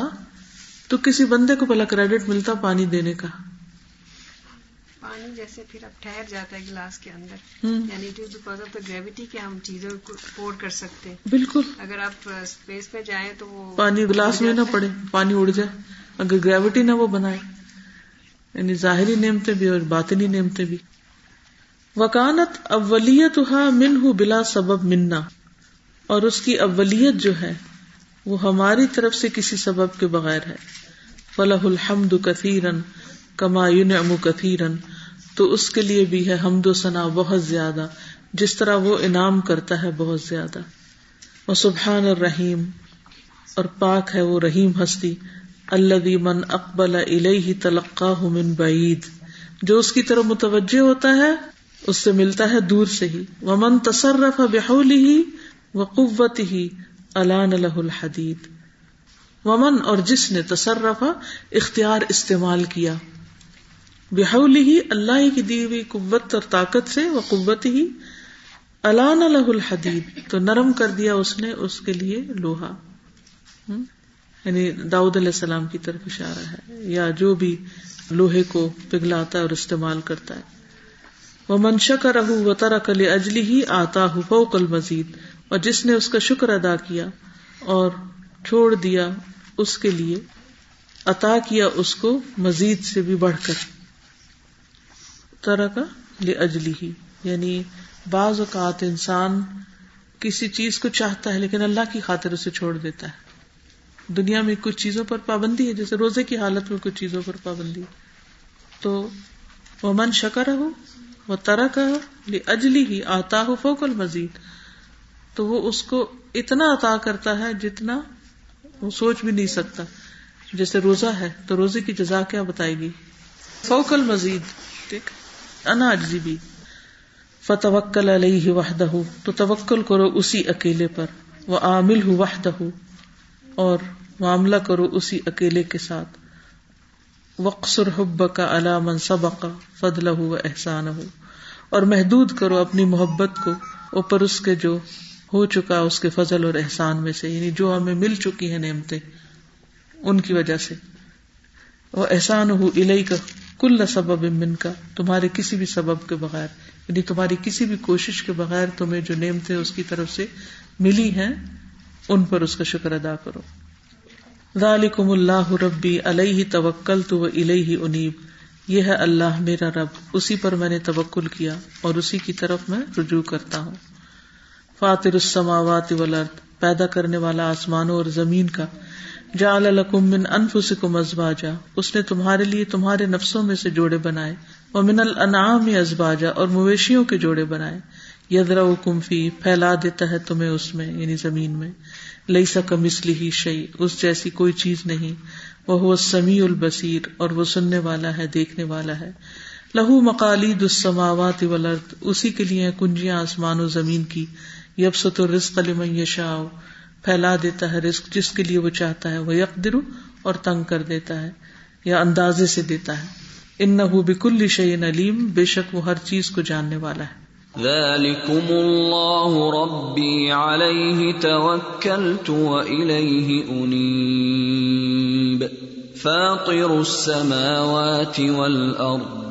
تو کسی بندے کو پہلا کریڈٹ ملتا پانی دینے کا۔ پانی جیسے پھر اب ٹھہر جاتا ہے گلاس کے اندر۔ یعنی بیکاز آف دا گریوٹی کہ ہم چیزوں کو پور کر سکتے۔ ہیں بالکل۔ اگر آپ اسپیس میں جائیں تو وہ پانی گلاس میں نہ پڑے پانی اڑ جائے۔ اگر گریوٹی نہ وہ بنائے۔ یعنی ظاہری نعمتیں بھی اور باطنی نعمتیں بھی۔ وکانت اولیت من ہوں بلا سبب منا اور اس کی اولیت جو ہے وہ ہماری طرف سے کسی سبب کے بغیر ہے۔ فلاح الحمد کثیرن کما یونم کثیرن۔ تو اس کے لیے بھی ہے حمد و ثنا بہت زیادہ۔ جس طرح وہ انعام کرتا ہے بہت زیادہ۔ وہ سبحان الرحیم۔ اور پاک ہے وہ رحیم ہستی۔ اللہ من اقبل علیہ تلقا من بعید۔ جو اس کی طرف متوجہ ہوتا ہے، اس سے ملتا ہے دور سے ہی۔ وہ من تصرف بحول ہی و قوت ہی الان الحدید۔ ومن اور جس نے تصرف، اختیار استعمال کیا۔ بحول ہی اللہ کی دی ہوئی قوت اور طاقت سے وہ قوت ہی الان الح الحدید تو نرم کر دیا اس نے، اس کے لیے لوہا۔ یعنی داؤد علیہ السلام کی طرف اشارہ ہے۔ یا جو بھی لوہے کو پگلاتا ہے اور استعمال کرتا ہے۔ وہ منشا کا رہ و ترا کل اجلی ہی آتا ہوں فوق المزید اور جس نے اس کا شکر ادا کیا اور چھوڑ دیا اس کے لیے، عطا کیا اس کو مزید سے بھی بڑھ کر۔ طرح کا لے اجلی ہی یعنی بعض اوقات انسان کسی چیز کو چاہتا ہے لیکن اللہ کی خاطر اسے چھوڑ دیتا ہے۔ دنیا میں کچھ چیزوں پر پابندی ہے، جیسے روزے کی حالت میں کچھ چیزوں پر پابندی۔ تو وہ من شکر ہو وہ ترا کا اجلی ہی آتا ہو فوکل مزید تو وہ اس کو اتنا عطا کرتا ہے جتنا وہ سوچ بھی نہیں سکتا۔ جیسے روزہ ہے، تو روزے کی جزا کیا بتائے گی؟ فوکل مزید ٹھیک۔ اناجزی بھی۔ فتوکل علیہ وحدہ، تو توکل کرو اسی اکیلے پر۔ وہ عامل ہو وحدہ، اور معاملہ کرو اسی اکیلے کے ساتھ۔ وقصر حب کا علا علامن سبق فضل ہو و احسان ہو اور محدود کرو اپنی محبت کو، اوپر اس کے جو ہو چکا، اس کے فضل اور احسان میں سے۔ یعنی جو ہمیں مل چکی ہیں نعمتیں، ان کی وجہ سے۔ وہ احسان ہو الہی کا کل سبب امن کا، تمہارے کسی بھی سبب کے بغیر یعنی تمہاری کسی بھی کوشش کے بغیر تمہیں جو نعمتیں اس کی طرف سے ملی ہیں، ان پر اس کا شکر ادا کرو۔ ذالکم اللہ ربی علیہ توکل تو الہی انیب۔ یہ ہے اللہ میرا رب، اسی پر میں نے توکل کیا اور اسی کی طرف میں رجوع کرتا ہوں۔ فاطر السماوات والارض، پیدا کرنے والا آسمانوں اور زمین کا۔ جعل لکم من انفسکم ازواجا، اس نے تمہارے لیے تمہارے نفسوں میں سے جوڑے بنائے۔ ومن الانعام ازواجا، اور مویشیوں کے جوڑے بنائے۔ یدرؤکم فی، پھیلا دیتا ہے تمہیں اس میں یعنی زمین میں۔ لئی سکم اس ہی شعی اس جیسی کوئی چیز نہیں۔ وہ سمیع البصیر، اور وہ سننے والا ہے، دیکھنے والا ہے۔ لہو مکالی دسماوات ولرد اسی کے لیے کنجیاں آسمان و زمین کی۔ یب ست لمن یشاء۔ پھیلا دیتا ہے رزق جس کے لیے وہ چاہتا ہے، وہ یقدر اور تنگ کر دیتا ہے یا اندازے سے دیتا ہے۔ ان نہ بکل شعین علیم، بے شک وہ ہر چیز کو جاننے والا ہے۔ ذلكم الله ربي عليه توكلت وإليه أنيب۔ فاطر السماوات والأرض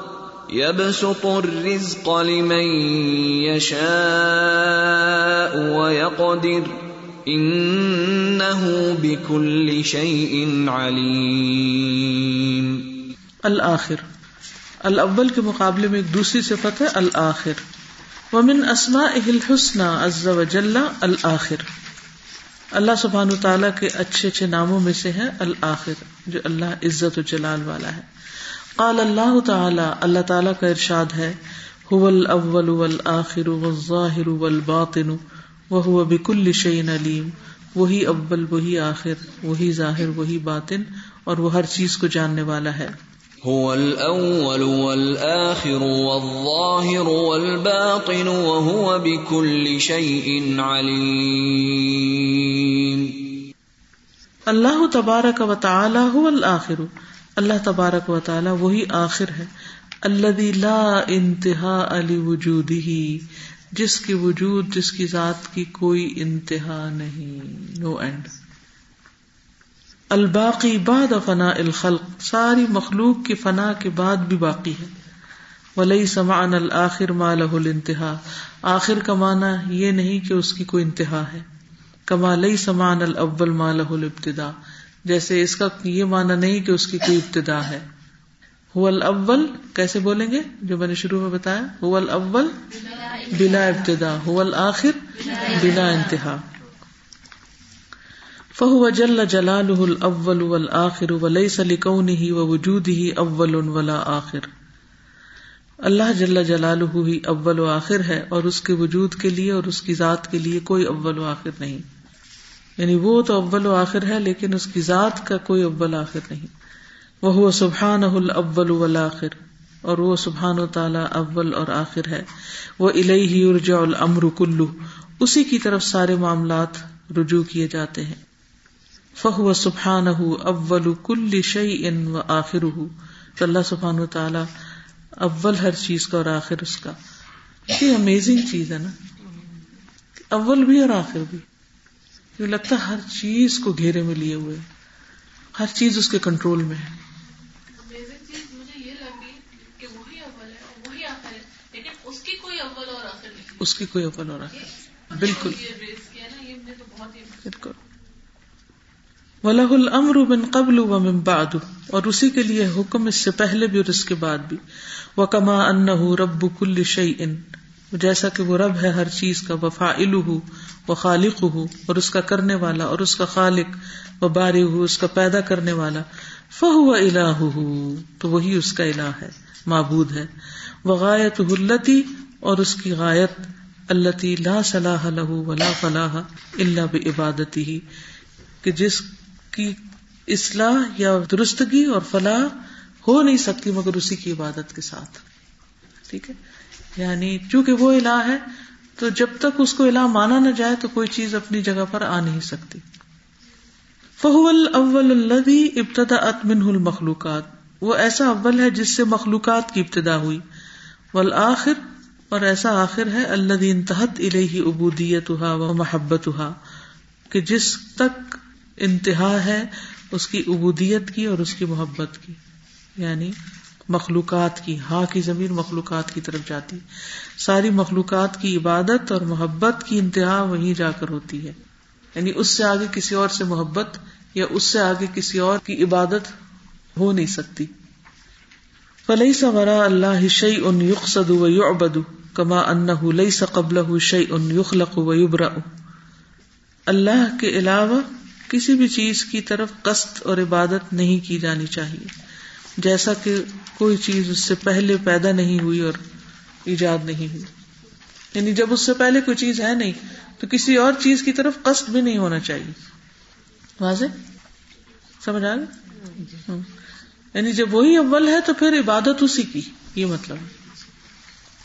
يبسط الرزق لمن يشاء ويقدر انه بكل شيء عليم. الاخر الاول کے مقابلے میں ایک دوسری صفت ہے الآخر. ومن اسما الحسن عز وجل الآخر. اللہ سبحان تعالیٰ کے اچھے اچھے ناموں میں سے ہے الآخر، جو اللہ عزت و جلال والا ہے۔ قال اللہ تعالی اللہ تعالیٰ کا ارشاد ہے هو الاول والآخر والظاہر والباطن وهو بكل شيء علیم وہی اول وہی آخر وہی ظاہر وہی باطن اور وہ ہر چیز کو جاننے والا ہے۔ هو الأول والآخر والظاهر والباطن وهو بكل شيء عليم اللہ تبارک و تعالی هو الآخر اللہ تبارک و تعالی وہی آخر ہے الذي لا انتہا علی وجود ہی جس کی وجود، جس کی ذات کی کوئی انتہا نہیں نو اینڈ الباقی بعد فنا الخلق، ساری مخلوق کی فنا کے بعد بھی باقی ہے۔ ولی سمان الآخر ما له الانتہا، آخر کا معنی یہ نہیں کہ اس کی کوئی انتہا ہے۔ کما لئی سمان الاول ما له الابتدا جیسے اس کا یہ معنی نہیں کہ اس کی کوئی ابتدا ہے۔ هو الاول، کیسے بولیں گے؟ جو میں نے شروع میں بتایا۔ هو الاول بلا ابتدا، هو الاخر بلا انتہا۔ فهو جل جلاله الاول والآخر وليس لكونه ووجوده اول ولا آخر۔ اللہ جل جلالہ ہی اول و آخر ہے اور اس کے وجود کے لیے اور اس کی ذات کے لیے کوئی اول و آخر نہیں۔ یعنی وہ تو اول و آخر ہے، لیکن اس کی ذات کا کوئی اول آخر نہیں۔ وہ سبحان الاول والآخر، اور وہ سبحان و تعالی اول اور آخر ہے۔ وہ الہی ارجا الامر کلو اسی کی طرف سارے معاملات رجوع کیے جاتے ہیں۔ فہو سبحان اول کل شعی ان و آخر تو اللہ سبحان و تعالی اول ہر چیز کا اور آخر اس کا۔ یہ امیزنگ چیز ہے نا۔ اول بھی اور آخر بھی۔ یہ لگتا ہے ہر چیز کو گھیرے میں لیے ہوئے ہر چیز اس کے کنٹرول میں ہے۔ اس کی کوئی اول اور آخر بالکل۔ بالکل۔ وَلَهُ الْأَمْرُ مِنْ قَبْلُ وَمِنْ بَعْدُ۔ اور اسی کے لیے حکم اس سے پہلے بھی اور اس کے بعد بھی۔ وَكَمَا أَنَّهُ رَبُّ كُلِّ شَيْءٍ۔ جیسا کہ وہ رب ہے ہر چیز کا، وفاعلہ و خالق اور اس کا کرنے والا اور اس کا خالق و بارہ اس کا پیدا کرنے والا۔ فہو الہ تو وہی اس کا الہ ہے، معبود ہے۔ وغایت التی اور اس کی غایت التی لا صلاح له ولا فلاح الا بعبادتی ہی کہ جس کی اصلاح یا درستگی اور فلاح ہو نہیں سکتی مگر اسی کی عبادت کے ساتھ۔ ٹھیک ہے؟ یعنی چونکہ وہ الہ ہے، تو جب تک اس کو الہ مانا نہ جائے تو کوئی چیز اپنی جگہ پر آ نہیں سکتی۔ فہول اول الدی ابتدا منہ المخلوقات۔ وہ ایسا اول ہے جس سے مخلوقات کی ابتدا ہوئی۔ والآخر، اور ایسا آخر ہے اللہ انتہت الہ ابودیت و محبت کہ جس تک انتہا ہے، اس کی عبودیت کی اور اس کی محبت کی۔ یعنی مخلوقات کی ہاں کی زمین مخلوقات کی طرف جاتی۔ ساری مخلوقات کی عبادت اور محبت کی انتہا وہیں جا کر ہوتی ہے۔ یعنی اس سے آگے کسی اور سے محبت یا اس سے آگے کسی اور کی عبادت ہو نہیں سکتی۔ فلئی سورا اللہ شعی ان یقصد و یعبد کما ان لئی قبل شعی ان یخلق و یبرا اللہ کے علاوہ کسی بھی چیز کی طرف قصد اور عبادت نہیں کی جانی چاہیے۔ جیسا کہ کوئی چیز اس سے پہلے پیدا نہیں ہوئی اور ایجاد نہیں ہوئی۔ یعنی جب اس سے پہلے کوئی چیز ہے نہیں، تو کسی اور چیز کی طرف قصد بھی نہیں ہونا چاہیے۔ واضح؟ سمجھ آ گئے ہاں۔ یعنی جب وہی اول ہے تو پھر عبادت اسی کی، یہ مطلب۔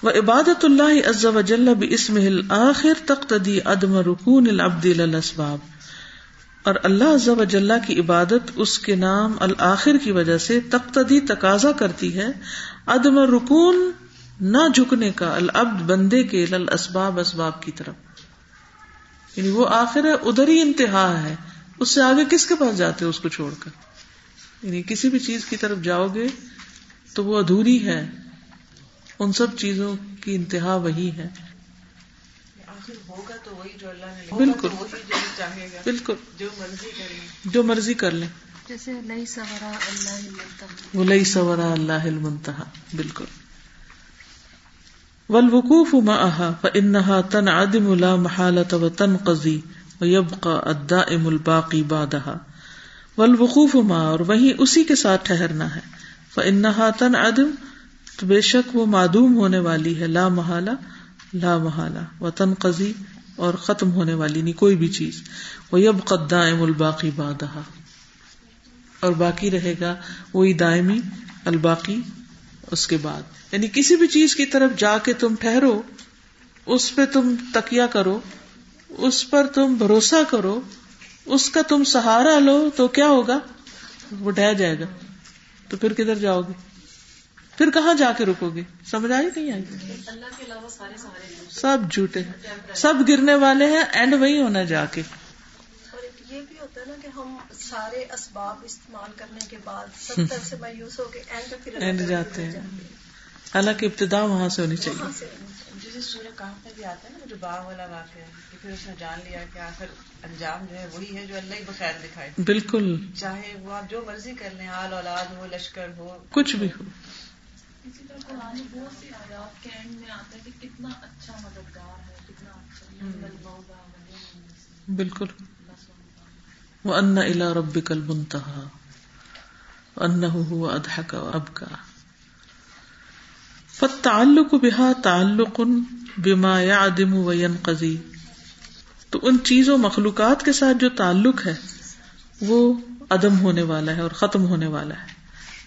وہ عبادت اللہ عز و جل باسم الآخر تقتدی عدم رکون العبد الاسباب۔ اور اللہ عز و جل کی عبادت اس کے نام الآخر کی وجہ سے تقتدی تقاضا کرتی ہے۔ عدم رکون نہ جھکنے کا، العبد بندے کے اسباب اسباب کی طرف۔ یعنی وہ آخر ہے، ادھر ہی انتہا ہے۔ اس سے آگے کس کے پاس جاتے اس کو چھوڑ کر؟ یعنی کسی بھی چیز کی طرف جاؤ گے تو وہ ادھوری ہے۔ ان سب چیزوں کی انتہا وہی ہے۔ ہوگا تو وہی جو اللہ نے بالکل. وہی جو چاہے گا بالکل. جو مرضی کرے جو مرضی کر لیں. جیسے لئی سورا اللہ منتہا. وہ لئی سورا اللہ المنتہا بالکل. والوقوف معها فإنها تنعدم لا محالة وتنقضي ويبقى الدائم الباقي بعدها والوقوف مع اور وہیں اسی کے ساتھ ٹھہرنا ہے. فإنها تنعدم تو بے شک وہ معدوم ہونے والی ہے. لا محالہ. لا محالہ و تنقضی اور ختم ہونے والی نہیں، کوئی بھی چیز۔ وہ یب قدائم الباقی بادہ اور باقی رہے گا وہی دائمی، الباقی اس کے بعد۔ یعنی کسی بھی چیز کی طرف جا کے تم ٹھہرو، اس پہ تم تکیا کرو، اس پر تم بھروسہ کرو، اس کا تم سہارا لو تو کیا ہوگا؟ وہ ڈہ جائے گا۔ تو پھر کدھر جاؤ گے؟ پھر کہاں جا کے رکو گے؟ سمجھ آئی نہیں آئی؟ اللہ کے علاوہ سارے سہارے ہیں سب جھوٹے ہیں۔ سب گرنے والے ہیں اینڈ وہی ہونا جا کے۔ یہ بھی ہوتا ہے نا کہ ہم سارے اسباب استعمال کرنے کے بعد سب سے مایوس ہو کے اینڈ پھر جاتے ہیں۔ حالانکہ ابتدا وہاں سے ہونی چاہیے۔ سے جیسے سورہ کہاں پہ بھی آتا ہے نا جو باغ والا واقعہ ہے کہ پھر اس نے جان لیا کہ آخر انجام جو ہے وہی ہے جو اللہ ہی بخیر دکھائے۔ بالکل۔ چاہے وہ آپ جو مرضی کر لیں آل اولاد ہو لشکر ہو کچھ بھی ہو۔ اسی طرح قرآن بہت سی آیات کے اینڈ میں آتا ہے کہ کتنا اچھا مددگار ہے کتنا اچھا بالکل۔ وہ ان الا رب کل منتہا ان کا اب کا فتعلق بها تعلق بما يعدم وينقضي تو ان چیزوں مخلوقات کے ساتھ جو تعلق ہے وہ عدم ہونے والا ہے اور ختم ہونے والا ہے۔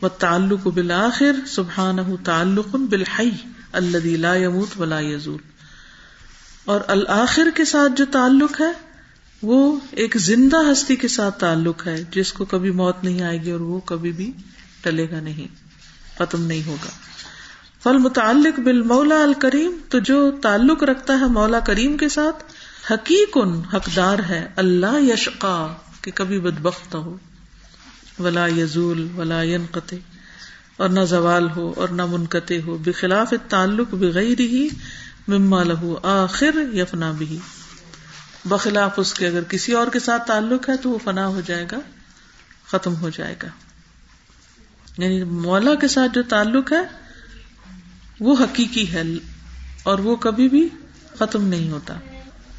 وہ تعلق بالآخر سبحانہ تعلق بالحی الذي لا يموت ولا يزول اور الآخر کے ساتھ جو تعلق ہے، وہ ایک زندہ ہستی کے ساتھ تعلق ہے، جس کو کبھی موت نہیں آئے گی اور وہ کبھی بھی ٹلے گا نہیں، ختم نہیں ہوگا۔ فل متعلق بال مولا الکریم، تو جو تعلق رکھتا ہے مولا کریم کے ساتھ حقیق حقدار ہے، اللہ یشقا، کہ کبھی بدبخت ہو۔ ولا یزول ولا ینقطع اور نہ زوال ہو اور نہ منقطع ہو بخلاف تعلق بغیر ہی مما لہو آخر یفنا بھی بخلاف اس کے اگر کسی اور کے ساتھ تعلق ہے تو وہ فنا ہو جائے گا، ختم ہو جائے گا۔ یعنی مولا کے ساتھ جو تعلق ہے، وہ حقیقی ہے اور وہ کبھی بھی ختم نہیں ہوتا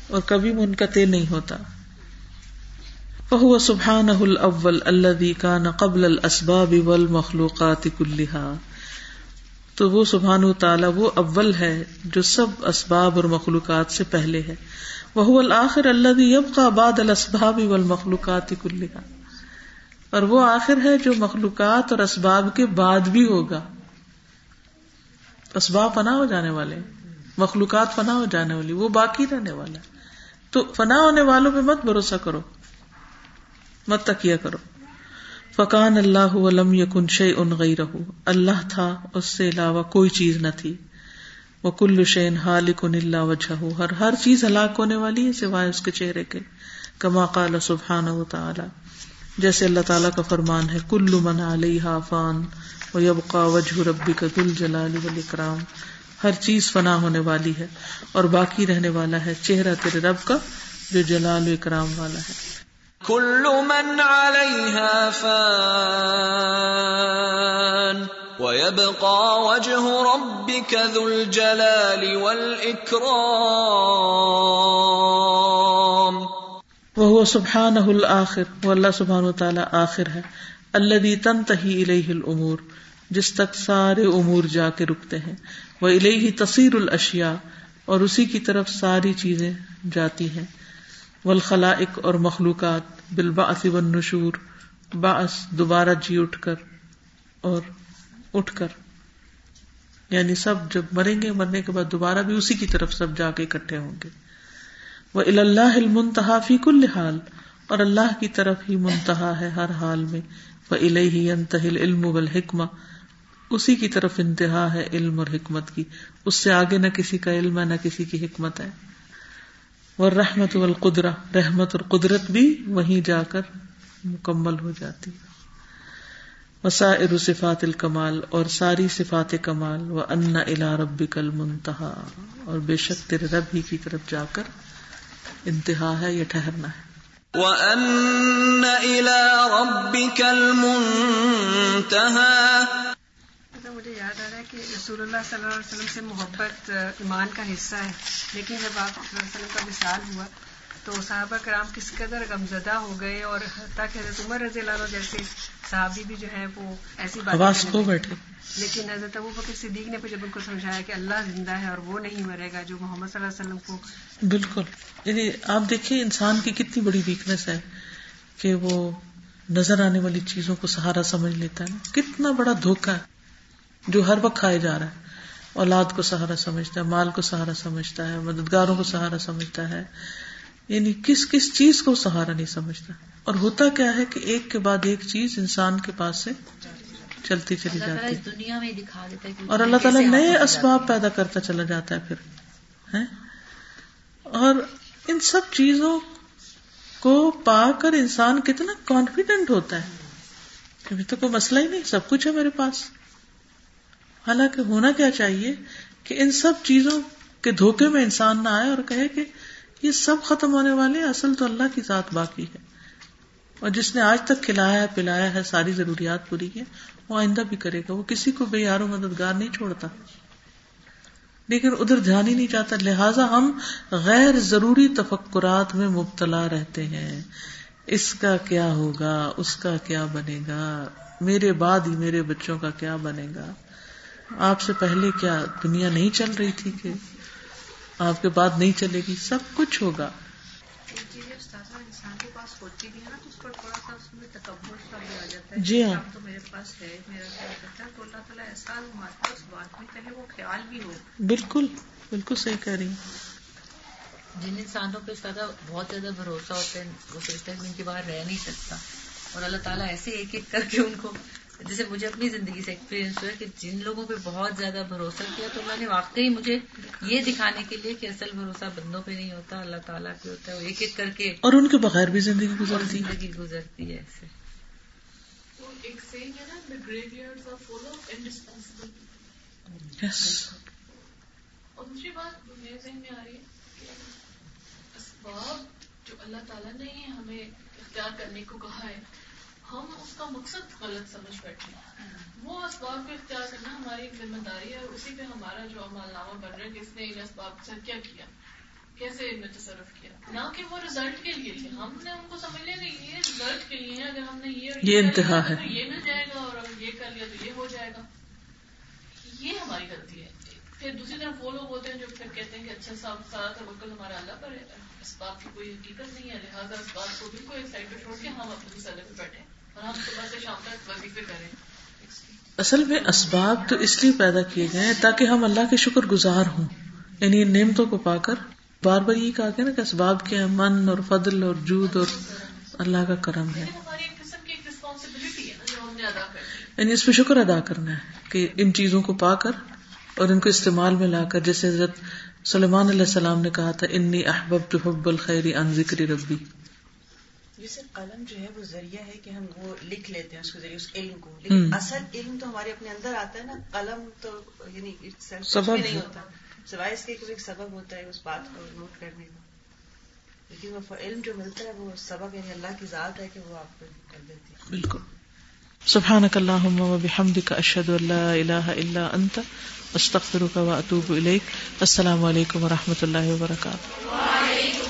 اور کبھی منقطع نہیں ہوتا۔ فهو سبحانه الاول الذي كان قبل الاسباب والمخلوقات كلها تو وہ سبحان تعالی وہ اول ہے جو سب اسباب اور مخلوقات سے پہلے ہے۔ وہ الآخر الذي يبقى بعد الاسباب والمخلوقات كلها اور وہ آخر ہے جو مخلوقات اور اسباب کے بعد بھی ہوگا۔ اسباب فنا ہو جانے والے، مخلوقات فنا ہو جانے والی، وہ باقی رہنے والا۔ تو فنا ہونے والوں پہ مت بھروسہ کرو۔ مت تکیا کرو۔ فقان اللہ ولم یکن شی ان گئی رہو اللہ تھا، اس سے علاوہ کوئی چیز نہ تھی۔ وہ کل شین ہالک اللہ وجہ ہر ہر چیز ہلاک ہونے والی ہے سوائے اس کے چہرے کے۔ کما قال سبحان و تعالی جیسے اللہ تعالیٰ کا فرمان ہے، کل من علیہ فان و یبقا وجہ ربی کا دل جلال والاکرام۔ ہر چیز فنا ہونے والی ہے اور باقی رہنے والا ہے چہرہ تیرے رب کا جو جلال و اکرام والا ہے۔ كل من عليها فان ويبقى وجه ربك ذو الجلال والإكرام. وہ سبحانہ الآخر، وہ اللہ سبحانہ و آخر ہے، الذي تنتهي الیہ الامور جس تک سارے امور جا کے رکتے ہیں وہ الیہ تصیر الاشیاء اور اسی کی طرف ساری چیزیں جاتی ہیں۔ والخلائق اور مخلوقات بالبعث والنشور باعث دوبارہ جی اٹھ کر اور اٹھ کر۔ یعنی سب جب مریں گے، مرنے کے بعد دوبارہ بھی اسی کی طرف سب جا کے اکٹھے ہوں گے۔ وہ اللہ المنتہا فی کل حال۔ اور اللہ کی طرف ہی منتہا ہے ہر حال میں۔ وہ الہ انتہل علم والحکمہ اسی کی طرف انتہا ہے علم اور حکمت کی۔ اس سے آگے نہ کسی کا علم ہے، نہ کسی کی حکمت ہے۔ وہ رحمت والقدرہ رحمت اور قدرت بھی وہیں جا کر مکمل ہو جاتی وسائر صفات الکمال اور ساری صفات کمال و ان الا رب کل منتہا اور بے شک تیرے رب ہی کی طرف جا کر انتہا ہے یا ٹھہرنا ہے۔ وَأَنَّ إِلَىٰ رَبِّكَ الْمُنتَهَىٰ تو مجھے یاد آ رہا ہے کہ رسول اللہ صلی اللہ علیہ وسلم سے محبت ایمان کا حصہ ہے۔ لیکن جب آپ صلی اللہ علیہ وسلم کا مثال ہوا تو صحابہ کرام کس قدر غمزدہ ہو گئے اور تاکہ حضرت عمر رضی اللہ عنہ جیسے صحابی بھی جو ہے وہ ایسی بات بیٹھے۔ لیکن حضرت ابو بکر صدیق نے جب ان کو سمجھایا کہ اللہ زندہ ہے اور وہ نہیں مرے گا جو محمد صلی اللہ علیہ وسلم کو بالکل۔ یعنی آپ دیکھیے انسان کی کتنی بڑی ویکنیس ہے کہ وہ نظر آنے والی چیزوں کو سہارا سمجھ لیتا ہے۔ نا کتنا بڑا دھوکا ہے۔ جو ہر وقت کھایا جا رہا ہے۔ اولاد کو سہارا سمجھتا ہے مال کو سہارا سمجھتا ہے مددگاروں کو سہارا سمجھتا ہے۔ یعنی کس کس چیز کو سہارا نہیں سمجھتا۔ اور ہوتا کیا ہے کہ ایک کے بعد ایک چیز انسان کے پاس سے چلتی چلی جاتی۔ اس دنیا میں دکھا دیتا ہے اور اللہ تعالیٰ نئے اسباب پیدا کرتا چلا جاتا ہے پھر؟ اور ان سب چیزوں کو پا کر انسان کتنا کانفیڈنٹ ہوتا ہے۔ تو کوئی مسئلہ ہی نہیں سب کچھ ہے میرے پاس۔ حالانکہ ہونا کیا چاہیے کہ ان سب چیزوں کے دھوکے میں انسان نہ آئے اور کہے کہ یہ سب ختم ہونے والے اصل تو اللہ کی ذات باقی ہے۔ اور جس نے آج تک کھلایا ہے، پلایا ہے، ساری ضروریات پوری کی وہ آئندہ بھی کرے گا۔ وہ کسی کو بے یار و مددگار نہیں چھوڑتا۔ لیکن ادھر دھیان ہی نہیں جاتا۔ لہٰذا ہم غیر ضروری تفکرات میں مبتلا رہتے ہیں۔ اس کا کیا ہوگا؟ اس کا کیا بنے گا؟ میرے بعد ہی میرے بچوں کا کیا بنے گا؟ آپ سے پہلے کیا دنیا نہیں چل رہی تھی کہ آپ کے بعد نہیں چلے گی؟ سب کچھ ہوگا۔ جی ہاں۔ بالکل بالکل صحیح کہہ رہی جن انسانوں پہ استاد بہت زیادہ بھروسہ ہوتا ہے، وہ سوچتا ہے کہ ان کے باہر رہ نہیں سکتا۔ اور اللہ تعالیٰ ایسے ایک ایک کر کے ان کو جیسے مجھے اپنی زندگی سے ایکسپیرینس ہوا کہ جن لوگوں پہ بہت زیادہ بھروسہ کیا تو اللہ نے واقعی مجھے یہ دکھانے کے لیے کہ اصل بھروسہ بندوں پہ نہیں ہوتا اللہ تعالیٰ پہ ہوتا ہے وہ ایک ایک کر کے اور ان کے بغیر بھی زندگی گزرتی زندگی گزرتی ہے ایسے۔ اور دوسری بات میرے ذہن میں آ رہی ہے اسباب جو اللہ تعالیٰ نے ہمیں اختیار کرنے کو کہا ہے کا مقصد غلط سمجھ بیٹھے ہیں۔ وہ اسباب کو اختیار کرنا ہماری ایک ذمہ داری ہے اور اسی پہ ہمارا جو عمل نامہ بن رہا ہے کہ اس نے ان اسباب ساتھ کیا کیا کیسے ان میں تصرف کیا۔ نہ کہ وہ ریزلٹ کے لیے تھے۔ ہم نے ان کو سمجھ لیا کہ یہ ریزلٹ کے لیے اگر ہم نے یہ انتہا ہے۔ تو یہ مل جائے گا اور اگر یہ کر لیا تو یہ ہو جائے گا۔ یہ ہماری غلطی ہے۔ پھر دوسری طرف وہ لوگ ہوتے ہیں جو پھر کہتے ہیں کہ اچھا صاحب سارا توکل ہمارا اللہ پر ہے۔ اس بات کی کوئی حقیقت نہیں ہے۔ لہٰذا اس بات کو بالکل ایک سائڈ پہ چھوڑ کے ہم اپنے مسئلے پہ بیٹھے۔ اور ہم صبح سے شام تک وظیفے کریں۔ اصل میں اسباب تو اس لیے پیدا کیے گئے ہیں تاکہ ہم اللہ کے شکر گزار ہوں۔ یعنی ان نعمتوں کو پا کر بار بار یہ کہا گیا نا کہ اسباب کے من اور فضل اور جود اور اللہ کا کرم ہے۔ یعنی اس پہ شکر ادا کرنا ہے کہ ان چیزوں کو پا کر اور ان کو استعمال میں لا کر جیسے حضرت سلیمان علیہ السلام نے کہا تھا انی احبب حب الخیری ان ذکر ربی. جیسے قلم جو ہے وہ ذریعہ ہے کہ ہم وہ لکھ لیتے ہیں اس کے ذریعے اس علم کو۔ لیکن اصل علم تو ہمارے اپنے اندر آتا ہے نا قلم تو یعنی سبب نہیں۔ ہوتا۔ سوائے اس کے ایک سبب ہوتا ہے اس بات کو نوٹ کرنے کا۔ لیکن وہ علم جو ملتا ہے وہ سبب یعنی اللہ کی ذات ہے کہ وہ آپ کو کر دیتی ہے۔ بالکل۔ سبحانك اللهم وبحمدك اشهد ان لا اله الا انت استغفرك واتوب اليك السلام علیکم ورحمۃ اللہ وبرکاتہ۔